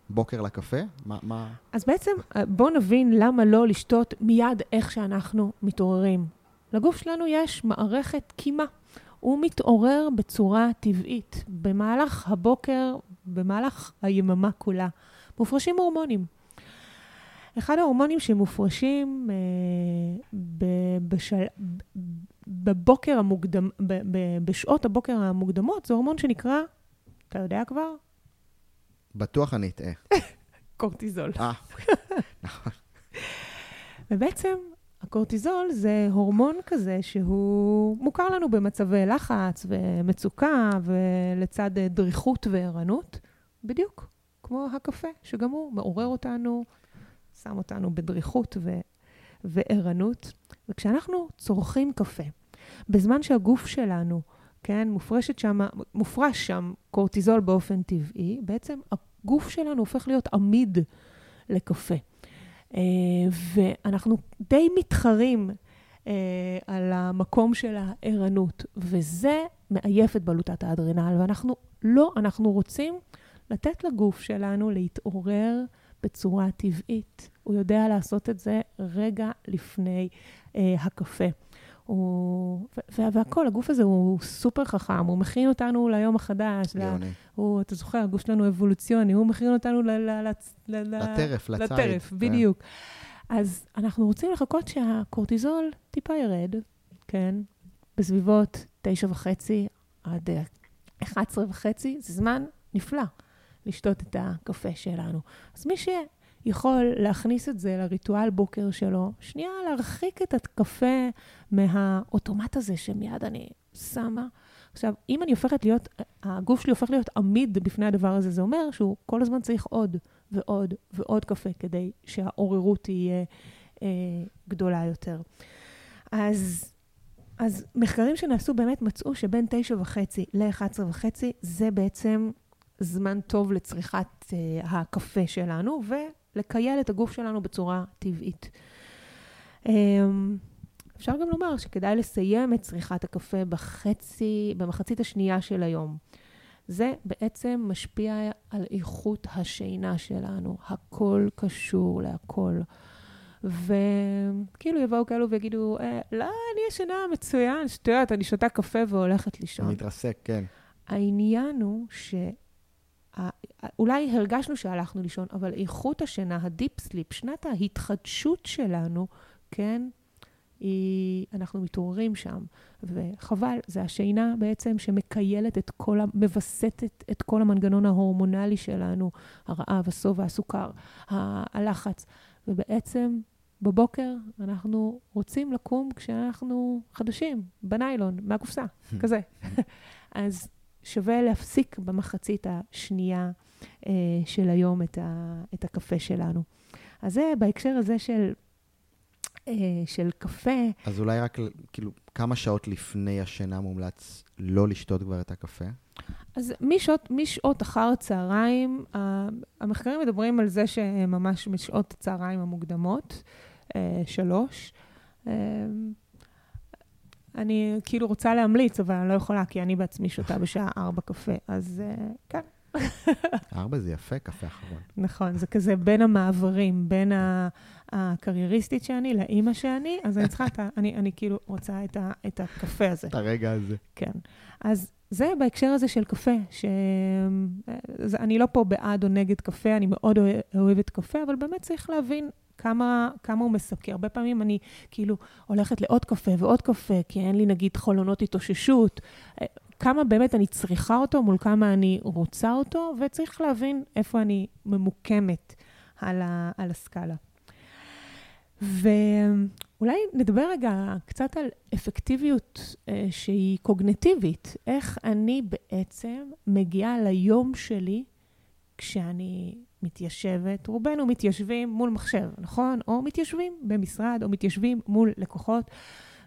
הבוקר לקפה? מה, מה... אז בעצם, אה, בואו נבין למה לא לשתות מיד איך שאנחנו מתעוררים. לגוף שלנו יש מערכת קימה. הוא מתעורר בצורה טבעית. במהלך הבוקר, במהלך היממה כולה, מופרשים הורמונים. אחד ההורמונים שמופרשים אה, בשל... בבוקר המוקדם, ב, ב, בשעות הבוקר המוקדמות, זה הורמון שנקרא, אתה יודע כבר? בטוח אני אטעה. קורטיזול. אה, נכון. ובעצם הקורטיזול זה הורמון כזה שהוא מוכר לנו במצבי לחץ ומצוקה ולצד דריכות וערנות, בדיוק כמו הקפה, שגם הוא מעורר אותנו, שם אותנו בדריכות. וערנות. וכשאנחנו צורכים קפה, בזמן שהגוף שלנו, כן, מופרשת שם, מופרש שם קורטיזול באופן טבעי, בעצם הגוף שלנו הופך להיות עמיד לקפה. אה, ואנחנו די מתחרים אה, על המקום של הערנות, וזה מעייף את בלוטת האדרנל, ואנחנו לא, אנחנו רוצים לתת לגוף שלנו להתעורר בצורה טבעית. הוא יודע לעשות את זה רגע לפני אה, הקפה. הוא, והכל, הגוף הזה הוא סופר חכם, הוא מכין אותנו ליום החדש. גאוני. הוא, אתה זוכר, הגוף שלנו אבולוציוני, הוא מכין אותנו ל, ל, ל, ל, לטרף, לציד. לטרף, כן. בדיוק. אז אנחנו רוצים לחכות שהקורטיזול טיפה ירד, כן? בסביבות תשע וחצי עד 11 וחצי, זה זמן נפלא לשתות את הקפה שלנו. אז מי ש... יכול להכניס את זה לריטואל בוקר שלו, שנייה להרחיק את הקפה מהאוטומט הזה שמיד אני שמה. עכשיו, אם אני הופכת להיות, הגוף שלי הופך להיות עמיד בפני הדבר הזה, זה אומר שהוא כל הזמן צריך עוד ועוד ועוד קפה כדי שהעוררות תהיה אה, גדולה יותר. אז, אז מחקרים שנעשו באמת מצאו שבין תשע וחצי ל-11 וחצי זה בעצם זמן טוב לצריכת אה, הקפה שלנו, ו... לקייל את הגוף שלנו בצורה טבעית. אמ, אפשר גם לומר שכדאי לסיים את צריכת הקפה בחצי, במחצית השנייה של היום. זה בעצם משפיע על איכות השינה שלנו. הכל קשור להכל. וכאילו יבואו כאלו ויגידו, אה, לא, אני ישנה מצוין, שטויות, אני שותה קפה והולכת לישון. מתרסק, כן. העניין הוא אולי הרגשנו שהלכנו לישון, אבל איכות השינה, הדיפ סליפ, שנת ההתחדשות שלנו, כן, היא, אנחנו מתעוררים שם, וחבל, זה השינה בעצם שמקיילת את כל, מווסתת את כל המנגנון ההורמונלי שלנו, הרעב, השובע, הסוכר, הלחץ, ובעצם בבוקר אנחנו רוצים לקום כשאנחנו חדשים, בניילון, מהקופסה, כזה. אז שווה להפסיק במחצית השנייה אה, של היום את, ה, את הקפה שלנו. אז זה בהקשר הזה של, אה, של קפה. אז אולי רק, כאילו, כמה שעות לפני השינה מומלץ לא לשתות כבר את הקפה? אז משעות, משעות אחר הצהריים, המחקרים מדברים על זה שממש משעות הצהריים המוקדמות, אה, שלוש. אה, אני כאילו רוצה להמליץ, אבל אני לא יכולה, כי אני בעצמי שותה בשעה ארבע קפה, אז uh, כן. ארבע זה יפה, קפה אחרון. נכון, זה כזה בין המעברים, בין הקרייריסטית שאני לאימא שאני, אז אני צריכה. אני, אני כאילו רוצה את, ה, את הקפה הזה. את הרגע הזה. כן. אז זה בהקשר הזה של קפה, שאני לא פה בעד או נגד קפה, אני מאוד אוהבת קפה, אבל באמת צריך להבין כמה, כמה הוא מספק. הרבה פעמים אני כאילו הולכת לעוד קפה ועוד קפה, כי אין לי נגיד חלונות התאוששות. כמה באמת אני צריכה אותו מול כמה אני רוצה אותו, וצריך להבין איפה אני ממוקמת על, ה, על הסקאלה. ואולי נדבר רגע קצת על אפקטיביות אה, שהיא קוגנטיבית. איך אני בעצם מגיעה ליום שלי כשאני מתיישבת, רובנו מתיישבים מול מחשב, נכון? או מתיישבים במשרד, או מתיישבים מול לקוחות,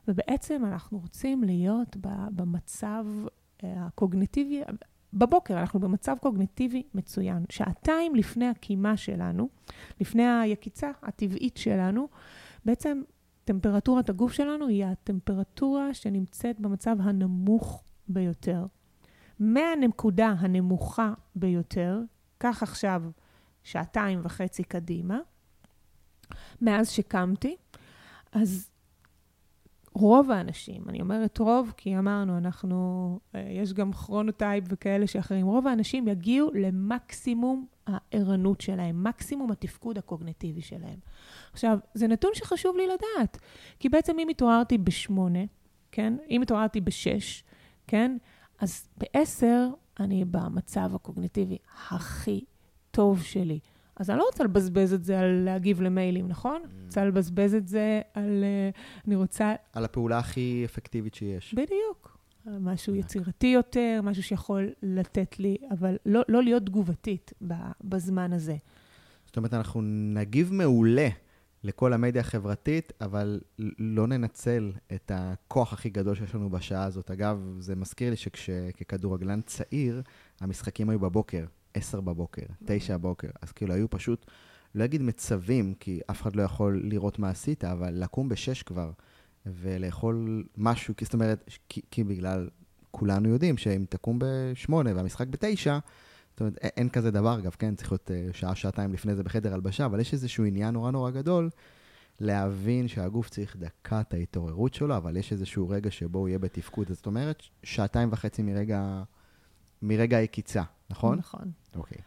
ובעצם אנחנו רוצים להיות במצב אה, הקוגניטיבי, בבוקר אנחנו במצב קוגניטיבי מצוין. שעתיים לפני הקימה שלנו, לפני היקיצה הטבעית שלנו, בעצם טמפרטורת הגוף שלנו היא הטמפרטורה שנמצאת במצב הנמוך ביותר. מהנקודה הנמוכה ביותר, כך עכשיו שעתיים וחצי קדימה, מאז שקמתי, אז רוב האנשים, אני אומרת רוב, כי אמרנו, אנחנו, אה, יש גם כרונוטייפ וכאלה שאחרים, רוב האנשים יגיעו למקסימום הערנות שלהם, מקסימום התפקוד הקוגנטיבי שלהם. עכשיו, זה נתון שחשוב לי לדעת, כי בעצם אם התעוררתי בשמונה, כן? אם התעוררתי בשש, כן? אז בעשר אני במצב הקוגנטיבי הכי טוב שלי. אז אני לא רוצה לבזבז את זה על להגיב למיילים, נכון? Mm. רוצה לבזבז את זה על... Uh, אני רוצה... על הפעולה הכי אפקטיבית שיש. בדיוק. משהו יצירתי יותר, משהו שיכול לתת לי, אבל לא, לא להיות תגובתית בזמן הזה. זאת אומרת, אנחנו נגיב מעולה לכל המדיה החברתית, אבל לא ננצל את הכוח הכי גדול שיש לנו בשעה הזאת. אגב, זה מזכיר לי שככדורגלן צעיר, המשחקים היו בבוקר. 10 בבוקר, 9 בבוקר, אז כאילו היו פשוט, לא אגיד מצווים, כי אף אחד לא יכול לראות מה עשית, אבל לקום ב-6 כבר, ולאכול משהו, כי זאת אומרת, כי, כי בגלל, כולנו יודעים שאם תקום ב-8 והמשחק ב-9, זאת אומרת, אין כזה דבר, אגב, כן, צריך להיות uh, שעה, שעתיים לפני זה בחדר הלבשה, אבל יש איזשהו עניין נורא נורא גדול להבין שהגוף צריך דקת ההתעוררות שלו, אבל יש איזשהו רגע שבו הוא יהיה בתפקוד. זאת אומרת, שעתיים וחצי מרגע, מרגע היקיצה. נכון? נכון. אוקיי.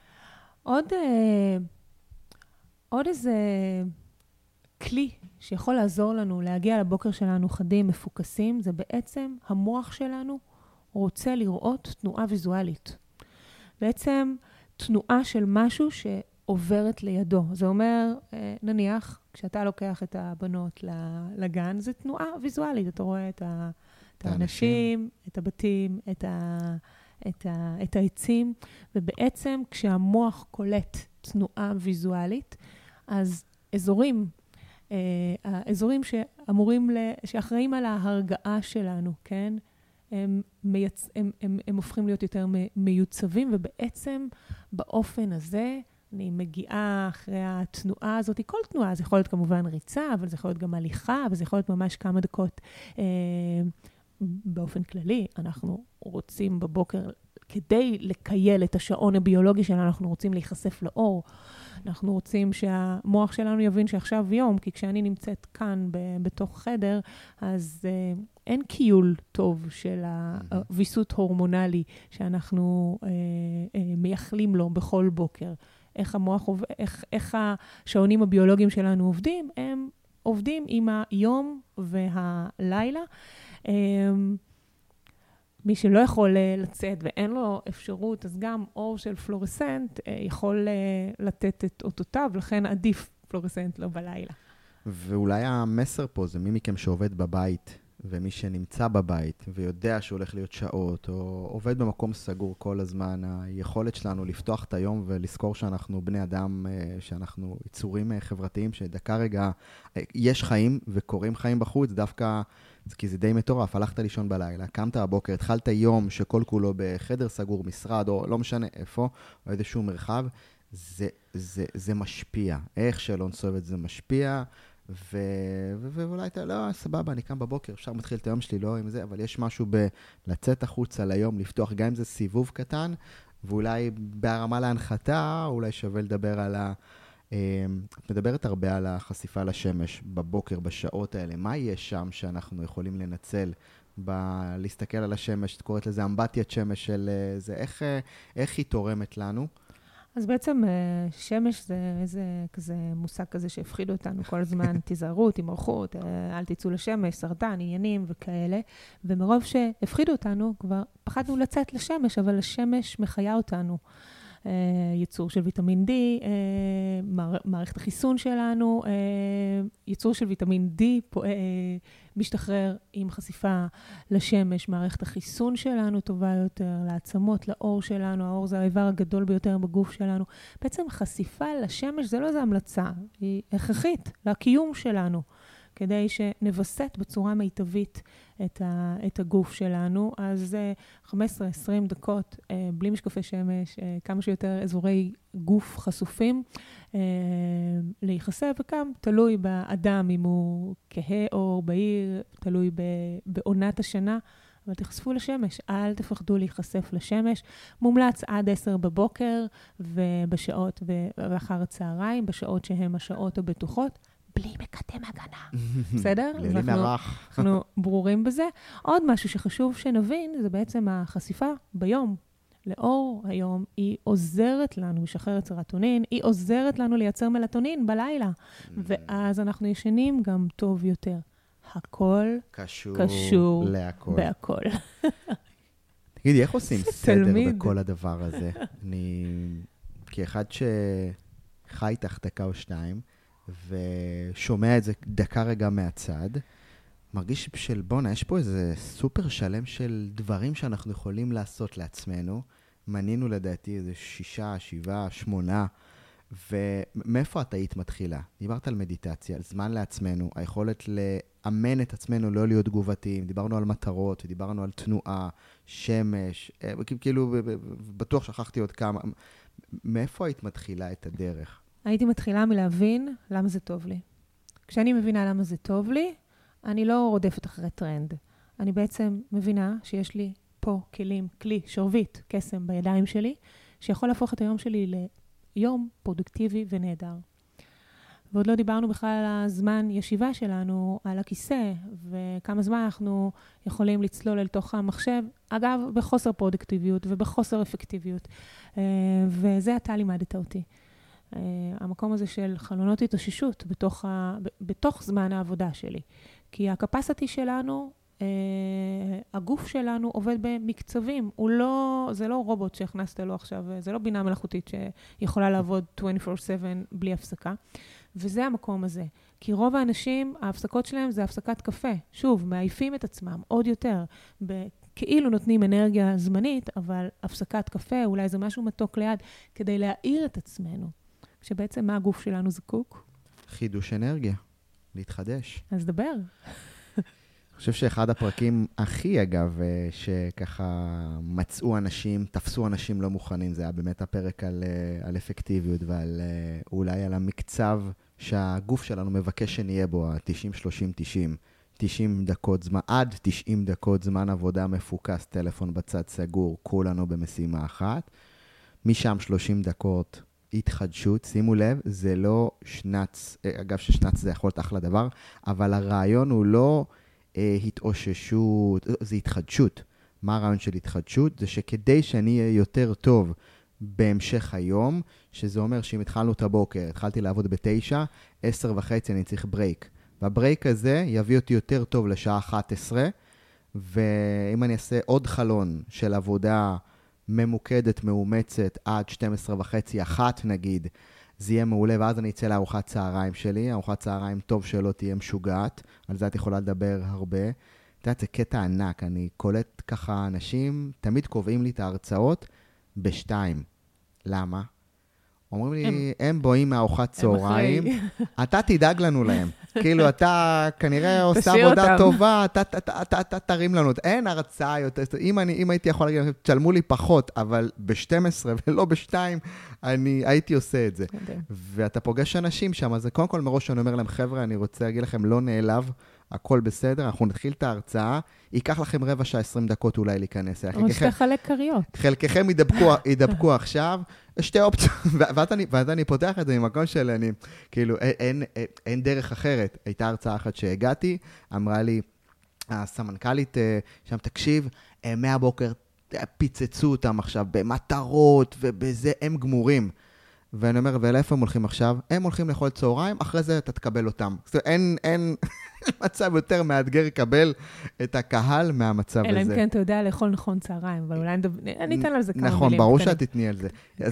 עוד, אה, עוד איזה כלי שיכול לעזור לנו להגיע לבוקר שלנו חדים, מפוקסים, זה בעצם המוח שלנו רוצה לראות תנועה ויזואלית. בעצם תנועה של משהו שעוברת לידו. זה אומר, אה, נניח, כשאתה לוקח את הבנות לגן, זו תנועה ויזואלית. אתה רואה את, את האנשים, את הבתים, את ה... את, ה, את העצים, ובעצם כשהמוח קולט תנועה ויזואלית, אז אזורים, אה, האזורים שאמורים, ל, שאחראים על ההרגעה שלנו, כן? הם, מייצ... הם, הם, הם הופכים להיות יותר מיוצבים, ובעצם באופן הזה אני מגיעה אחרי התנועה הזאת, כל תנועה, זה יכול להיות כמובן ריצה, אבל זה יכול להיות גם הליכה, וזה יכול להיות ממש כמה דקות אה, באופן כללי, אנחנו רוצים בבוקר, כדי לקייל את השעון הביולוגי שלנו, אנחנו רוצים להיחשף לאור. אנחנו רוצים שהמוח שלנו יבין שעכשיו יום, כי כשאני נמצאת כאן ב- בתוך חדר, אז uh, אין קיול טוב של הוויסות הורמונלי שאנחנו אה, אה, מייחלים לו בכל בוקר. איך המוח איך, איך השעונים הביולוגיים שלנו עובדים, הם עובדים עם היום והלילה. אה, מי שלא יכול אה, לצאת ואין לו אפשרות, אז גם אור של פלורסנט אה, יכול אה, לתת את אותותיו, לכן עדיף פלורסנט לא בלילה. ואולי המסר פה זה מי מכם שעובד בבית, ומי שנמצא בבית ויודע שהוא הולך להיות שעות, או עובד במקום סגור כל הזמן, היכולת שלנו לפתוח את היום ולזכור שאנחנו בני אדם, שאנחנו יצורים חברתיים, שדקה רגע, יש חיים וקורים חיים בחוץ, דווקא... כי זה די מטורף, הלכת לישון בלילה, קמת בבוקר, התחלת יום שכל כולו בחדר סגור, משרד, או לא משנה איפה, או איזשהו מרחב, זה, זה, זה משפיע. איך שלא נסובב את זה משפיע, ו... ו... ואולי אתה, לא, סבבה, אני קם בבוקר, אפשר להתחיל את היום שלי, לא עם זה, אבל יש משהו בלצאת החוצה ליום, לפתוח, גם אם זה סיבוב קטן, ואולי בהרמה להנחתה, אולי שווה לדבר על ה... אמ, את מדברת הרבה על החשיפה לשמש בבוקר, בשעות האלה. מה יש שם שאנחנו יכולים לנצל ב- להסתכל על השמש? את קוראת לזה אמבטיית שמש של אה, זה. איך, אה, איך היא תורמת לנו? אז בעצם אה, שמש זה איזה כזה מושג כזה שהפחיד אותנו כל הזמן, תיזהרו, תמרחו, אל תצאו לשמש, סרטן, עניינים וכאלה. ומרוב שהפחידו אותנו, כבר פחדנו לצאת לשמש, אבל השמש מחיה אותנו. אה, ייצור של ויטמין D, אה, מערכת החיסון שלנו, אה, ייצור של ויטמין D משתחרר עם חשיפה לשמש, מערכת החיסון שלנו טובה יותר, לעצמות, לאור שלנו, האור זה האיבר הגדול ביותר בגוף שלנו. בעצם חשיפה לשמש זה לא איזו המלצה, היא הכרחית לקיום שלנו. כדי שנווסת בצורה מיטבית את, ה, את הגוף שלנו. אז 15-20 דקות אה, בלי משקפי שמש, אה, כמה שיותר אזורי גוף חשופים, אה, להיחשף, וגם תלוי באדם, אם הוא כהה או בהיר, תלוי בעונת השנה. אבל תחשפו לשמש, אל תפחדו להיחשף לשמש. מומלץ עד 10 בבוקר ובשעות ואחר הצהריים, בשעות שהן השעות הבטוחות. בלי מקדם הגנה, בסדר? בלי מרח. אנחנו ברורים בזה. עוד משהו שחשוב שנבין, זה בעצם החשיפה ביום. לאור היום, היא עוזרת לנו, משחררת סרטונין, היא עוזרת לנו לייצר מלטונין בלילה, ואז אנחנו ישנים גם טוב יותר. הכל קשור, קשור להכל. בהכל. תגידי, איך עושים סדר בכל הדבר הזה? אני, כאחד שחי איתך דקה או שתיים, ושומע את זה דקה רגע מהצד, מרגיש של בואנה, יש פה איזה סופר שלם של דברים שאנחנו יכולים לעשות לעצמנו. מנינו לדעתי איזה שישה, שבעה, שמונה, ומאיפה את היית מתחילה? דיברת על מדיטציה, על זמן לעצמנו, היכולת לאמן את עצמנו לא להיות תגובתיים, דיברנו על מטרות, ודיברנו על תנועה, שמש, אה, כאילו, בטוח שכחתי עוד כמה. מאיפה היית מתחילה את הדרך? הייתי מתחילה מלהבין למה זה טוב לי. כשאני מבינה למה זה טוב לי, אני לא רודפת אחרי טרנד. אני בעצם מבינה שיש לי פה כלים, כלי, שרביט, קסם בידיים שלי, שיכול להפוך את היום שלי ליום פרודוקטיבי ונהדר. ועוד לא דיברנו בכלל על הזמן ישיבה שלנו, על הכיסא, וכמה זמן אנחנו יכולים לצלול אל תוך המחשב, אגב, בחוסר פרודקטיביות ובחוסר אפקטיביות. אה, וזה אתה לימדת אותי. אה, המקום הזה של חלונות התאוששות בתוך, ה, בתוך זמן העבודה שלי. כי הקפסיטי שלנו, אה, הגוף שלנו עובד במקצבים. הוא לא, זה לא רובוט שהכנסת לו עכשיו, זה לא בינה מלאכותית שיכולה לעבוד 24/7 בלי הפסקה. וזה המקום הזה. כי רוב האנשים, ההפסקות שלהם זה הפסקת קפה. שוב, מעייפים את עצמם עוד יותר. כאילו נותנים אנרגיה זמנית, אבל הפסקת קפה, אולי זה משהו מתוק ליד, כדי להעיר את עצמנו. שבעצם מה הגוף שלנו זקוק? חידוש אנרגיה, להתחדש. אז דבר. אני חושב שאחד הפרקים הכי, אגב, אה, שככה מצאו אנשים, תפסו אנשים לא מוכנים, זה היה באמת הפרק על, אה, על אפקטיביות ועל אה, אולי על המקצב שהגוף שלנו מבקש שנהיה בו, ה-90-30-90. 90 דקות זמן, עד 90 דקות זמן עבודה מפוקס, טלפון בצד סגור, כולנו במשימה אחת. משם 30 דקות התחדשות, שימו לב, זה לא שנץ, אגב ששנץ זה יכול להיות אחלה דבר, אבל הרעיון הוא לא אה, התאוששות, זה התחדשות. מה הרעיון של התחדשות? זה שכדי שאני אהיה יותר טוב בהמשך היום, שזה אומר שאם התחלנו את הבוקר, התחלתי לעבוד בתשע, עשר וחצי אני צריך break. וה break הזה יביא אותי יותר טוב לשעה 11, ואם אני אעשה עוד חלון של עבודה ממוקדת, מאומצת, עד 12 וחצי, אחת נגיד, זה יהיה מעולה, ואז אני אצא לארוחת צהריים שלי. ארוחת צהריים טוב שלא תהיה משוגעת, על זה את יכולה לדבר הרבה. את יודעת, זה קטע ענק, אני קולט ככה אנשים, תמיד קובעים לי את ההרצאות בשתיים. למה? אומרים לי, הם, הם בואים מארוחת צהריים, אתה תדאג לנו להם. כאילו, אתה כנראה עושה עבודה. טובה, אתה, תרים לנו. אין הרצאה יותר. אם הייתי יכול להגיד, תשלמו לי פחות, אבל ב-12 ולא ב-2, אני הייתי עושה את זה. ואתה פוגש אנשים שם, אז קודם כל מראש אני אומר להם, חבר'ה, אני רוצה להגיד לכם, לא נעלב. הכל בסדר, אנחנו נתחיל את ההרצאה, ייקח לכם רבע שעה, 20 דקות אולי להיכנס. או שתחלק כריות. חלקכם ידבקו עכשיו, שתי אופציות, ואז אני, ואז אני פותח את זה ממקום של אני, כאילו, אין, אין, אין דרך אחרת. הייתה הרצאה אחת שהגעתי, אמרה לי, הסמנכ"לית אה, שם, תקשיב, אה, מהבוקר פיצצו אותם עכשיו במטרות ובזה, הם גמורים. ואני אומר, ולאיפה הם הולכים עכשיו? הם הולכים לאכול צהריים, אחרי זה אתה תקבל אותם. זאת אומרת, אין, אין מצב יותר מאתגר לקבל את הקהל מהמצב אלא הזה. אלא אם כן אתה יודע לאכול נכון צהריים, אבל אולי אני אתן על זה כמה נכון, מילים קטנות. נכון, ברור שאת תתני על זה.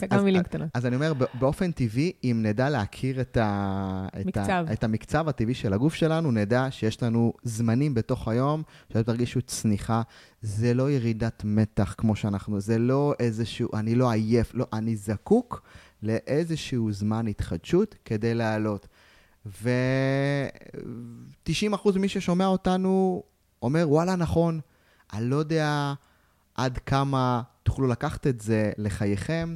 כמה מילים קטנות. אז אני אומר, באופן טבעי, אם נדע להכיר את, ה, את, ה, את המקצב הטבעי של הגוף שלנו, נדע שיש לנו זמנים בתוך היום, שאתם תרגישו צניחה. זה לא ירידת מתח כמו שאנחנו, זה לא איזשהו, אני לא עייף, לא, אני זקוק. לאיזשהו זמן התחדשות כדי לעלות. ו-90% ממי ששומע אותנו אומר, וואלה, נכון, אני לא יודע עד כמה תוכלו לקחת את זה לחייכם,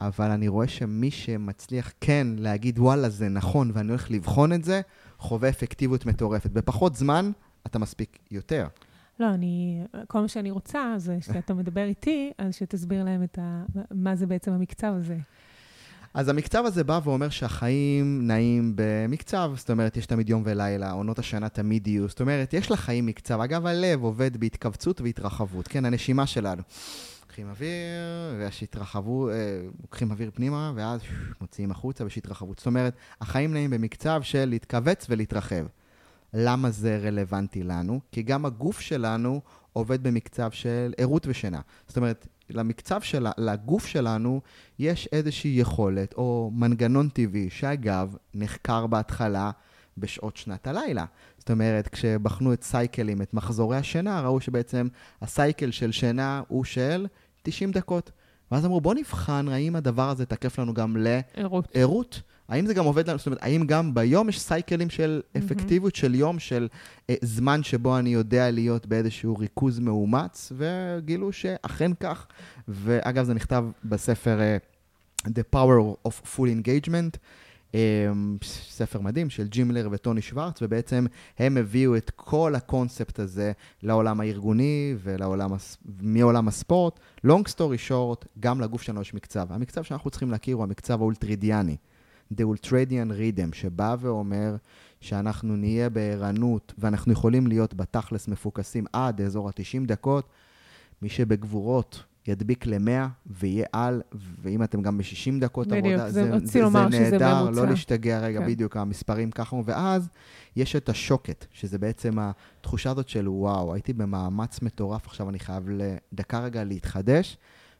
אבל אני רואה שמי שמצליח כן להגיד, וואלה, זה נכון, ואני הולך לבחון את זה, חווה אפקטיביות מטורפת. בפחות זמן אתה מספיק יותר. לא, אני, כל מה שאני רוצה זה שאתה מדבר איתי, אז שתסביר להם ה, מה זה בעצם המקצב הזה. אז המקצב הזה בא ואומר שהחיים נעים במקצב, זאת אומרת, יש תמיד יום ולילה, עונות השנה תמיד יהיו, זאת אומרת, יש לחיים מקצב. אגב, הלב עובד בהתכווצות והתרחבות, כן, הנשימה שלנו. לוקחים אוויר, ויש התרחבות, אה, לוקחים אוויר פנימה, ואז מוציאים החוצה ויש התרחבות. זאת אומרת, החיים נעים במקצב של להתכווץ ולהתרחב. למה זה רלוונטי לנו? כי גם הגוף שלנו עובד במקצב של ערות ושינה. זאת אומרת, למקצב של, לגוף שלנו יש איזושהי יכולת או מנגנון טבעי, שאגב, נחקר בהתחלה בשעות שנת הלילה. זאת אומרת, כשבחנו את סייקלים, את מחזורי השינה, ראו שבעצם הסייקל של שינה הוא של 90 דקות. ואז אמרו, בוא נבחן האם הדבר הזה תקף לנו גם לערות. האם זה גם עובד לנו, זאת אומרת, האם גם ביום יש סייקלים של אפקטיביות mm-hmm. של יום, של אה, זמן שבו אני יודע להיות באיזשהו ריכוז מאומץ, וגילו שאכן כך. ואגב, זה נכתב בספר uh, The Power of Full Engagement. um, ספר מדהים של ג'ימלר וטוני שוורץ, ובעצם הם הביאו את כל הקונספט הזה לעולם הארגוני ולעולם, מעולם הספורט. Long story short, גם לגוף שלנו יש מקצב. המקצב שאנחנו צריכים להכיר הוא המקצב האולטרידיאני. The Ultradian Rhythm, שבא ואומר שאנחנו נהיה בערנות ואנחנו יכולים להיות בתכלס מפוקסים עד אזור ה-90 דקות. מי שבגבורות ידביק ל-100 ויהיה על, ואם אתם גם ב-60 דקות בדיוק, עבודה, זה, זה, זה, זה נהדר, לא להשתגע רגע, כן. בדיוק, המספרים ככה, ואז יש את השוקת, שזה בעצם התחושה הזאת של וואו, הייתי במאמץ מטורף, עכשיו אני חייב לדקה רגע להתחדש,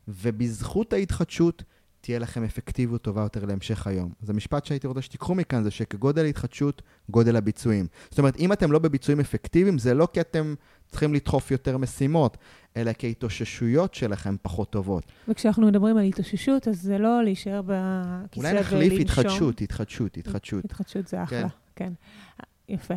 ובזכות ההתחדשות, תהיה לכם אפקטיביות טובה יותר להמשך היום. אז המשפט שהייתי רוצה שתיקחו מכאן זה שכגודל ההתחדשות, גודל הביצועים. זאת אומרת, אם אתם לא בביצועים אפקטיביים, זה לא כי אתם צריכים לדחוף יותר משימות, אלא כי ההתאוששויות שלכם פחות טובות. וכשאנחנו מדברים על התאוששות, אז זה לא להישאר בכיסא ולנשום. אולי נחליף התחדשות, התחדשות, התחדשות. התחדשות זה אחלה, כן. כן. יפה.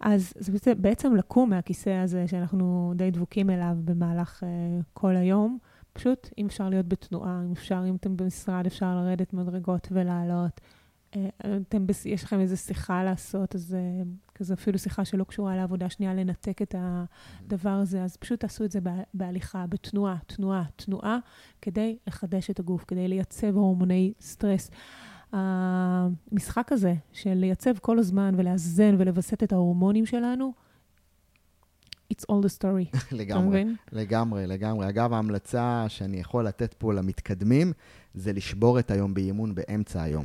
אז זה בעצם לקום מהכיסא הזה שאנחנו די דבוקים אליו במהלך uh, כל היום. פשוט, אם אפשר להיות בתנועה, אם אפשר, אם אתם במשרד, אפשר לרדת מדרגות ולעלות. אה, אתם, יש לכם איזו שיחה לעשות, אז אה, כזה אפילו שיחה שלא קשורה לעבודה שנייה, לנתק את הדבר הזה, אז פשוט תעשו את זה בהליכה, בתנועה, תנועה, תנועה, כדי לחדש את הגוף, כדי לייצב הורמוני סטרס. המשחק הזה של לייצב כל הזמן ולאזן ולווסת את ההורמונים שלנו, it's all the story. לגמרי? לגמרי, לגמרי. אגב, ההמלצה שאני יכול לתת פה למתקדמים, זה לשבור את היום באימון באמצע היום.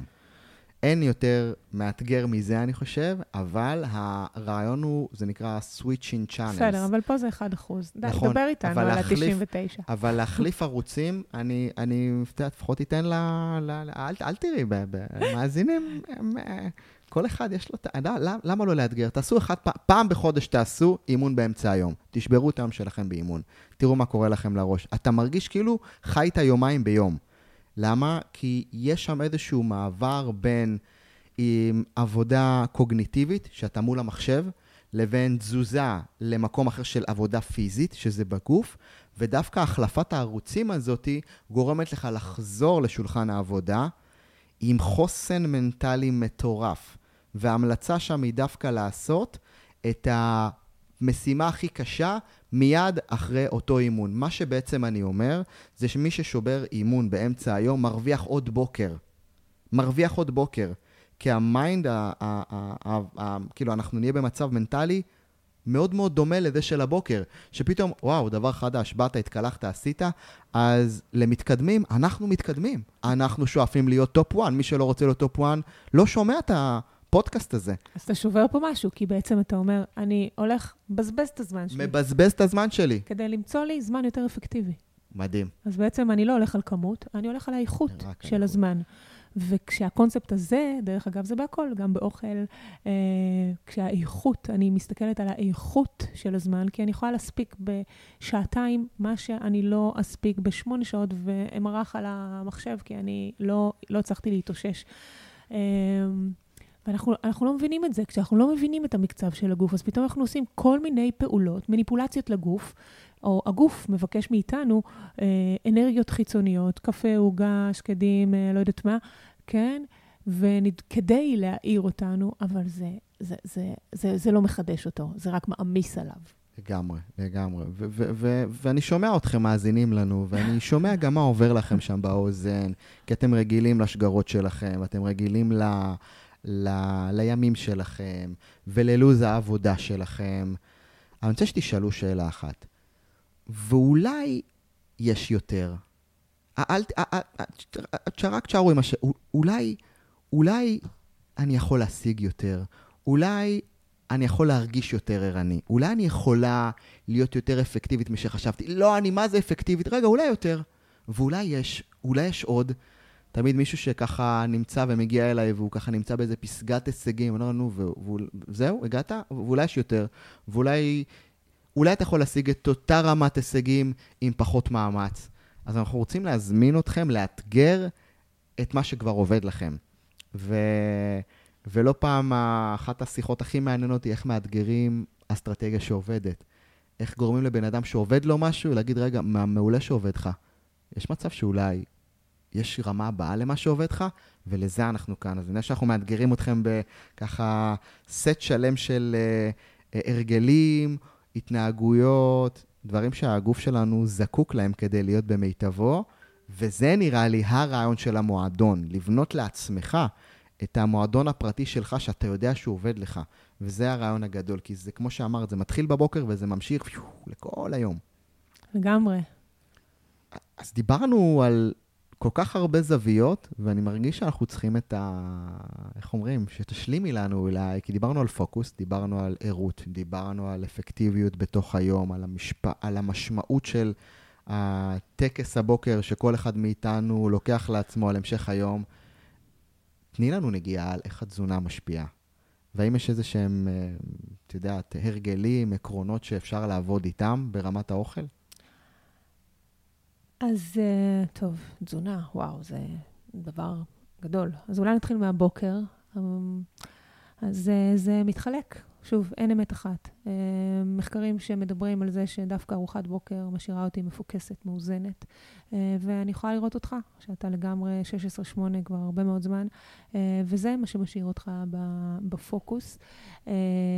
אין יותר מאתגר מזה, אני חושב, אבל הרעיון הוא, זה נקרא switching channels. בסדר, אבל פה זה 1 אחוז. די, נכון, דבר איתנו על להחליף- ה-99. אבל להחליף ערוצים, אני, אני, לפחות תיתן ל... ל, ל אל, אל תראי, מאזינים, הם, אה, כל אחד יש לו... את ה- אתה יודע, למ- למה לא לאתגר? תעשו אחד, פעם בחודש תעשו אימון באמצע היום. תשברו את היום שלכם באימון. תראו מה קורה לכם לראש. אתה מרגיש כאילו חיית יומיים ביום. למה? כי יש שם איזשהו מעבר בין עם עבודה קוגניטיבית, שאתה מול המחשב, לבין תזוזה למקום אחר של עבודה פיזית, שזה בגוף, ודווקא החלפת הערוצים הזאת גורמת לך לחזור לשולחן העבודה עם חוסן מנטלי מטורף. וההמלצה שם היא דווקא לעשות את המשימה הכי קשה מיד אחרי אותו אימון. מה שבעצם אני אומר, זה שמי ששובר אימון באמצע היום מרוויח עוד בוקר. מרוויח עוד בוקר. כי ה mind, ה- ה- ה- ה- ה- כאילו, אנחנו נהיה במצב מנטלי מאוד מאוד דומה לזה של הבוקר, שפתאום, וואו, דבר חדש, באת, התקלחת, עשית, אז למתקדמים, אנחנו מתקדמים. אנחנו שואפים להיות top 1. מי שלא רוצה להיות top 1, לא שומע את הפודקאסט הזה. אז אתה שובר פה משהו, כי בעצם אתה אומר, אני הולך לבזבז את הזמן שלי, מבזבז את הזמן שלי. כדי למצוא לי זמן יותר אפקטיבי. מדהים. אז בעצם אני לא הולך על כמות, אני הולך על האיכות על של איכות. הזמן. וכשהקונספט הזה, דרך אגב, זה בהכל, גם באוכל, אה, כשהאיכות, אני מסתכלת על האיכות של הזמן, כי אני יכולה להספיק בשעתיים מה שאני לא אספיק בשמונה שעות ואמרח על המחשב, כי אני לא, לא הצלחתי להתאושש. אה, ואנחנו אנחנו לא מבינים את זה. כשאנחנו לא מבינים את המקצב של הגוף, אז פתאום אנחנו עושים כל מיני פעולות, מניפולציות לגוף, או הגוף מבקש מאיתנו אה, אנרגיות חיצוניות, קפה, עוגה, שקדים, אה, לא יודעת מה, כן? וכדי להעיר אותנו, אבל זה, זה, זה, זה, זה לא מחדש אותו, זה רק מעמיס עליו. לגמרי, לגמרי. ואני שומע אתכם מאזינים לנו, ואני שומע גם מה עובר לכם שם באוזן, כי אתם רגילים לשגרות שלכם, אתם רגילים ל- ל- לימים שלכם, וללוז העבודה שלכם. אני רוצה שתשאלו שאלה אחת, ואולי יש יותר. אל, רק תשארו עם השאלה, אולי, אולי אני יכול להשיג יותר, אולי אני יכול להרגיש יותר ערני. אולי אני יכולה להיות יותר אפקטיבית משחשבתי. לא, אני מה זה אפקטיבית? רגע, אולי יותר. ואולי יש, אולי יש עוד. תמיד מישהו שככה נמצא ומגיע אליי, והוא ככה נמצא באיזה פסגת הישגים, אומר לנו, וזהו, הגעת? ואולי יש יותר. ואולי אולי אתה יכול להשיג את אותה רמת הישגים עם פחות מאמץ. אז אנחנו רוצים להזמין אתכם לאתגר את מה שכבר עובד לכם. ו... ולא פעם אחת השיחות הכי מעניינות היא איך מאתגרים אסטרטגיה שעובדת. איך גורמים לבן אדם שעובד לו משהו, להגיד, רגע, מה מעולה שעובד לך. יש מצב שאולי יש רמה הבאה למה שעובד לך, ולזה אנחנו כאן. אז לפני שאנחנו מאתגרים אתכם בככה סט שלם של uh, הרגלים, התנהגויות, דברים שהגוף שלנו זקוק להם כדי להיות במיטבו, וזה נראה לי הרעיון של המועדון, לבנות לעצמך את המועדון הפרטי שלך, שאתה יודע שהוא עובד לך. וזה הרעיון הגדול, כי זה, כמו שאמרת, זה מתחיל בבוקר וזה ממשיך פיו, לכל היום. לגמרי. אז דיברנו על כל כך הרבה זוויות, ואני מרגיש שאנחנו צריכים את ה... איך אומרים? שתשלימי לנו אולי, כי דיברנו על פוקוס, דיברנו על ערות, דיברנו על אפקטיביות בתוך היום, על, המשפ... על המשמעות של הטקס הבוקר שכל אחד מאיתנו לוקח לעצמו על המשך היום. תני לנו נגיעה על איך התזונה משפיעה. והאם יש איזה שהם, אה, את יודעת, הרגלים, עקרונות שאפשר לעבוד איתם ברמת האוכל? אז אה, טוב, תזונה, וואו, זה דבר גדול. אז אולי נתחיל מהבוקר. אמ, אז אה, זה מתחלק. שוב, אין אמת אחת. אה, מחקרים שמדברים על זה שדווקא ארוחת בוקר משאירה אותי מפוקסת, מאוזנת, ואני יכולה לראות אותך, שאתה לגמרי 16-8 כבר הרבה מאוד זמן, וזה מה שמשאיר אותך בפוקוס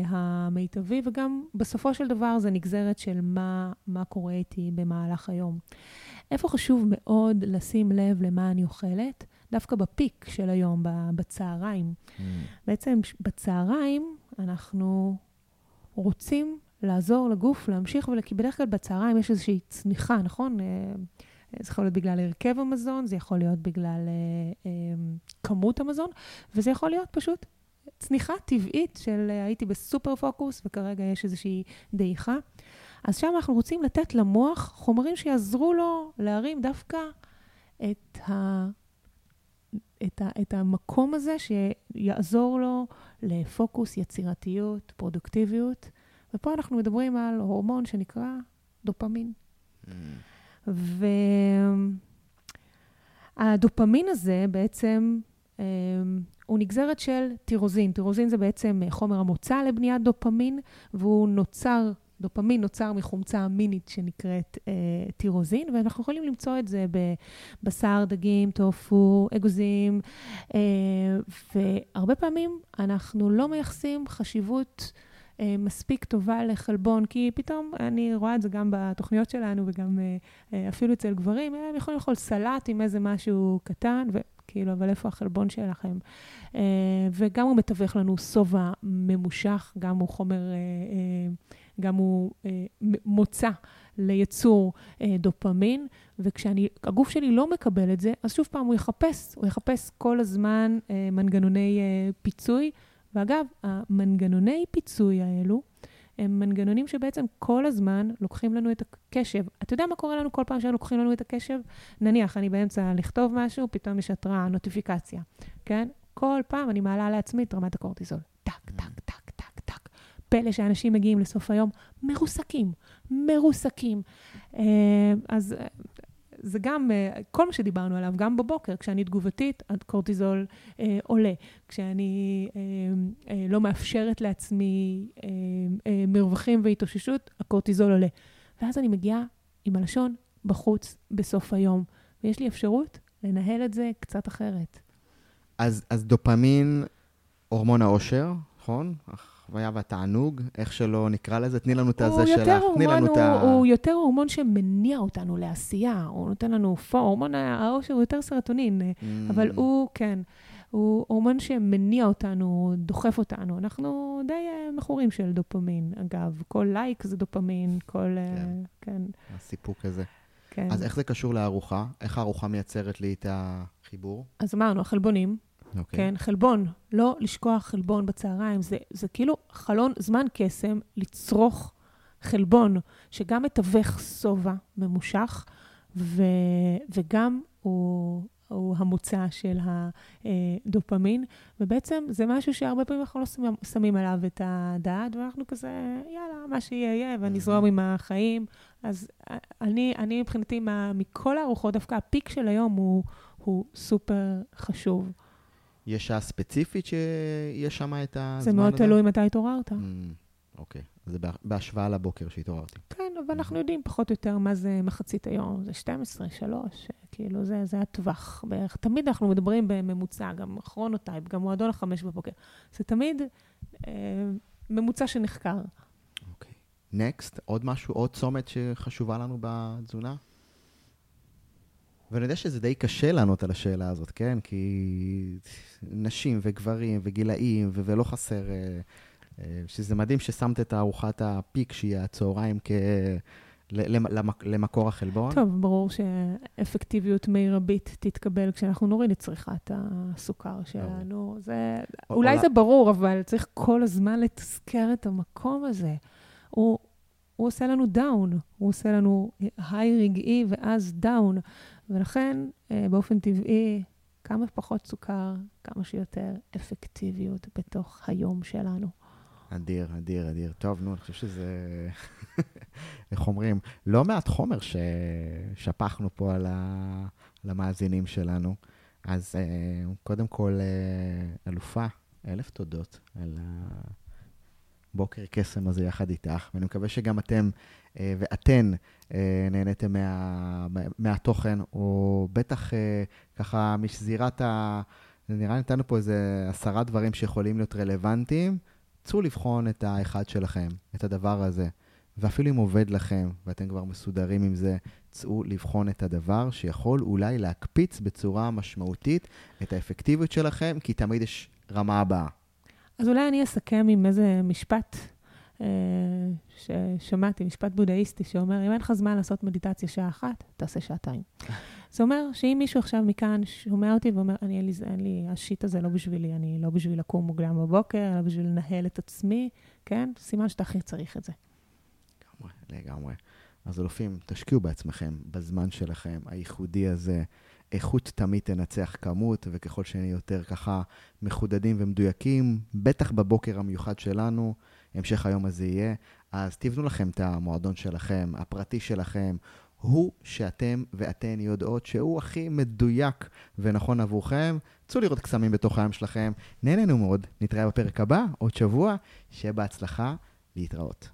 המיטבי, וגם בסופו של דבר זה נגזרת של מה, מה קורה איתי במהלך היום. איפה חשוב מאוד לשים לב למה אני אוכלת? דווקא בפיק של היום, בצהריים. Mm. בעצם בצהריים אנחנו רוצים לעזור לגוף להמשיך, כי בדרך כלל בצהריים יש איזושהי צמיחה, נכון? אה, זה יכול להיות בגלל הרכב המזון, זה יכול להיות בגלל אה, כמות המזון, וזה יכול להיות פשוט צניחה טבעית של הייתי בסופר פוקוס וכרגע יש איזושהי דעיכה. אז שם אנחנו רוצים לתת למוח חומרים שיעזרו לו להרים דווקא את, ה, את, ה, את המקום הזה שיעזור לו לפוקוס, יצירתיות, פרודוקטיביות. ופה אנחנו מדברים על הורמון שנקרא דופמין. Mm. והדופמין הזה בעצם, אמ, הוא נגזרת של טירוזין. טירוזין זה בעצם חומר המוצא לבניית דופמין, והוא נוצר דופמין נוצר מחומצה אמינית שנקראת אה, טירוזין, ואנחנו יכולים למצוא את זה בבשר, דגים, טופו, אגוזים, אה, והרבה פעמים אנחנו לא מייחסים חשיבות אה, מספיק טובה לחלבון, כי פתאום אני רואה את זה גם בתוכניות שלנו וגם אה, אה, אפילו אצל גברים, הם יכולים לאכול סלט עם איזה משהו קטן, וכאילו, אבל איפה החלבון שלכם? אה, וגם הוא מתווך לנו שובע ממושך, גם הוא חומר... גם הוא אה, מוצא לייצור אה, דופמין, וכשהגוף שלי לא מקבל את זה, אז שוב פעם הוא יחפש, הוא יחפש כל הזמן אה, מנגנוני פיצוי. ואגב, המנגנוני פיצוי האלו, הם מנגנונים שבעצם כל הזמן לוקחים לנו את הקשב. אתה יודע מה קורה לנו כל פעם שהם לוקחים לנו את הקשב? נניח, אני באמצע לכתוב משהו, פתאום יש התראה, נוטיפיקציה, כן? כל פעם אני מעלה לעצמי את רמת הקורטיזול. טק, טק. פלא שאנשים מגיעים לסוף היום מרוסקים, מרוסקים. אה, אז אה, זה גם, אה, כל מה שדיברנו עליו, גם בבוקר, כשאני תגובתית, הקורטיזול עולה. כשאני לא מאפשרת לעצמי מרווחים והתאוששות, הקורטיזול עולה. ואז אני מגיעה עם הלשון בחוץ בסוף היום, ויש לי אפשרות לנהל את זה קצת אחרת. אז, אז דופמין, הורמון העושר, נכון? החוויה והתענוג, איך שלא נקרא לזה, תני לנו את הזה שלך, תני לנו את ה... הוא יותר הורמון שמניע אותנו לעשייה, הוא נותן לנו פור, הורמון העושר הוא יותר סרטונין, mm. אבל הוא, כן, הוא הורמון שמניע אותנו, דוחף אותנו. אנחנו די אה, מכורים של דופמין, אגב. כל לייק זה דופמין, כל... אה, כן. כן. הסיפוק הזה. כן. אז איך זה קשור לארוחה? איך הארוחה מייצרת לי את החיבור? אז אמרנו, החלבונים. Okay. אוקיי. כן, חלבון, לא לשכוח חלבון בצהריים, זה, זה כאילו חלון זמן קסם לצרוך חלבון, שגם מתווך שובע ממושך, ו, וגם הוא, הוא המוצא של הדופמין, ובעצם זה משהו שהרבה פעמים אנחנו לא שמים, שמים עליו את הדעת, ואנחנו כזה, יאללה, מה שיהיה יהיה, ונזרום עם החיים. אז אני, אני מבחינתי, מה, מכל הארוחות, דווקא הפיק של היום הוא, הוא סופר חשוב. יש שעה ספציפית שיש שם את הזמן הזה? זה מאוד תלוי מתי התעוררת. Mm, אוקיי, זה בהשוואה לבוקר שהתעוררתי. כן, אבל אנחנו יודעים פחות או יותר מה זה מחצית היום. זה 12, 3, כאילו זה, זה הטווח בערך. תמיד אנחנו מדברים בממוצע, גם כרונוטייפ, גם מועדון החמש בבוקר. זה תמיד אה, ממוצע שנחקר. אוקיי. נקסט, עוד משהו, עוד צומת שחשובה לנו בתזונה? ואני יודע שזה די קשה לענות על השאלה הזאת, כן? כי נשים וגברים וגילאים, ו- ולא חסר... אה, אה, שזה מדהים ששמת את ארוחת ה peak, שהיא הצהריים, כ... למקור החלבון. טוב, ברור שאפקטיביות מרבית תתקבל כשאנחנו נוריד את צריכת הסוכר שלנו. זה, אולי זה ברור, אבל צריך כל הזמן לתזכר את המקום הזה. הוא, הוא עושה לנו down, הוא עושה לנו high רגעי ואז down. ולכן, אה, באופן טבעי, כמה פחות סוכר, כמה שיותר אפקטיביות בתוך היום שלנו. אדיר, אדיר, אדיר. טוב, נו, אני חושב שזה, איך אומרים, לא מעט חומר ששפכנו פה על, ה... על המאזינים שלנו. אז uh, קודם כל, uh, אלופה, אלף תודות על הבוקר קסם הזה יחד איתך, ואני מקווה שגם אתם אה, ואתן אה, נהניתם מה, מהתוכן, או בטח אה, ככה משזירת ה... נראה לי נתנו פה איזה עשרה דברים שיכולים להיות רלוונטיים. צאו לבחון את האחד שלכם, את הדבר הזה. ואפילו אם עובד לכם ואתם כבר מסודרים עם זה, צאו לבחון את הדבר שיכול אולי להקפיץ בצורה משמעותית את האפקטיביות שלכם, כי תמיד יש רמה הבאה. אז אולי אני אסכם עם איזה משפט אה, ששמעתי משפט בודהיסטי שאומר, אם אין לך זמן לעשות מדיטציה שעה אחת, תעשה שעתיים. זה אומר שאם מישהו עכשיו מכאן שומע אותי ואומר, אני, אין לי, אין לי, השיט הזה לא בשבילי, אני לא בשביל לקום מוקדם בבוקר, אלא בשביל לנהל את עצמי, כן? סימן שאתה הכי צריך את זה. לגמרי, לגמרי. אז אלופים, תשקיעו בעצמכם, בזמן שלכם, הייחודי הזה. איכות תמיד תנצח כמות, וככל שנהיה יותר ככה מחודדים ומדויקים, בטח בבוקר המיוחד שלנו, המשך היום הזה יהיה, אז תבנו לכם את המועדון שלכם, הפרטי שלכם, הוא שאתם ואתן יודעות שהוא הכי מדויק ונכון עבורכם. צאו לראות קסמים בתוך היום שלכם. נהנינו מאוד, נתראה בפרק הבא, עוד שבוע, שיהיה בהצלחה, להתראות.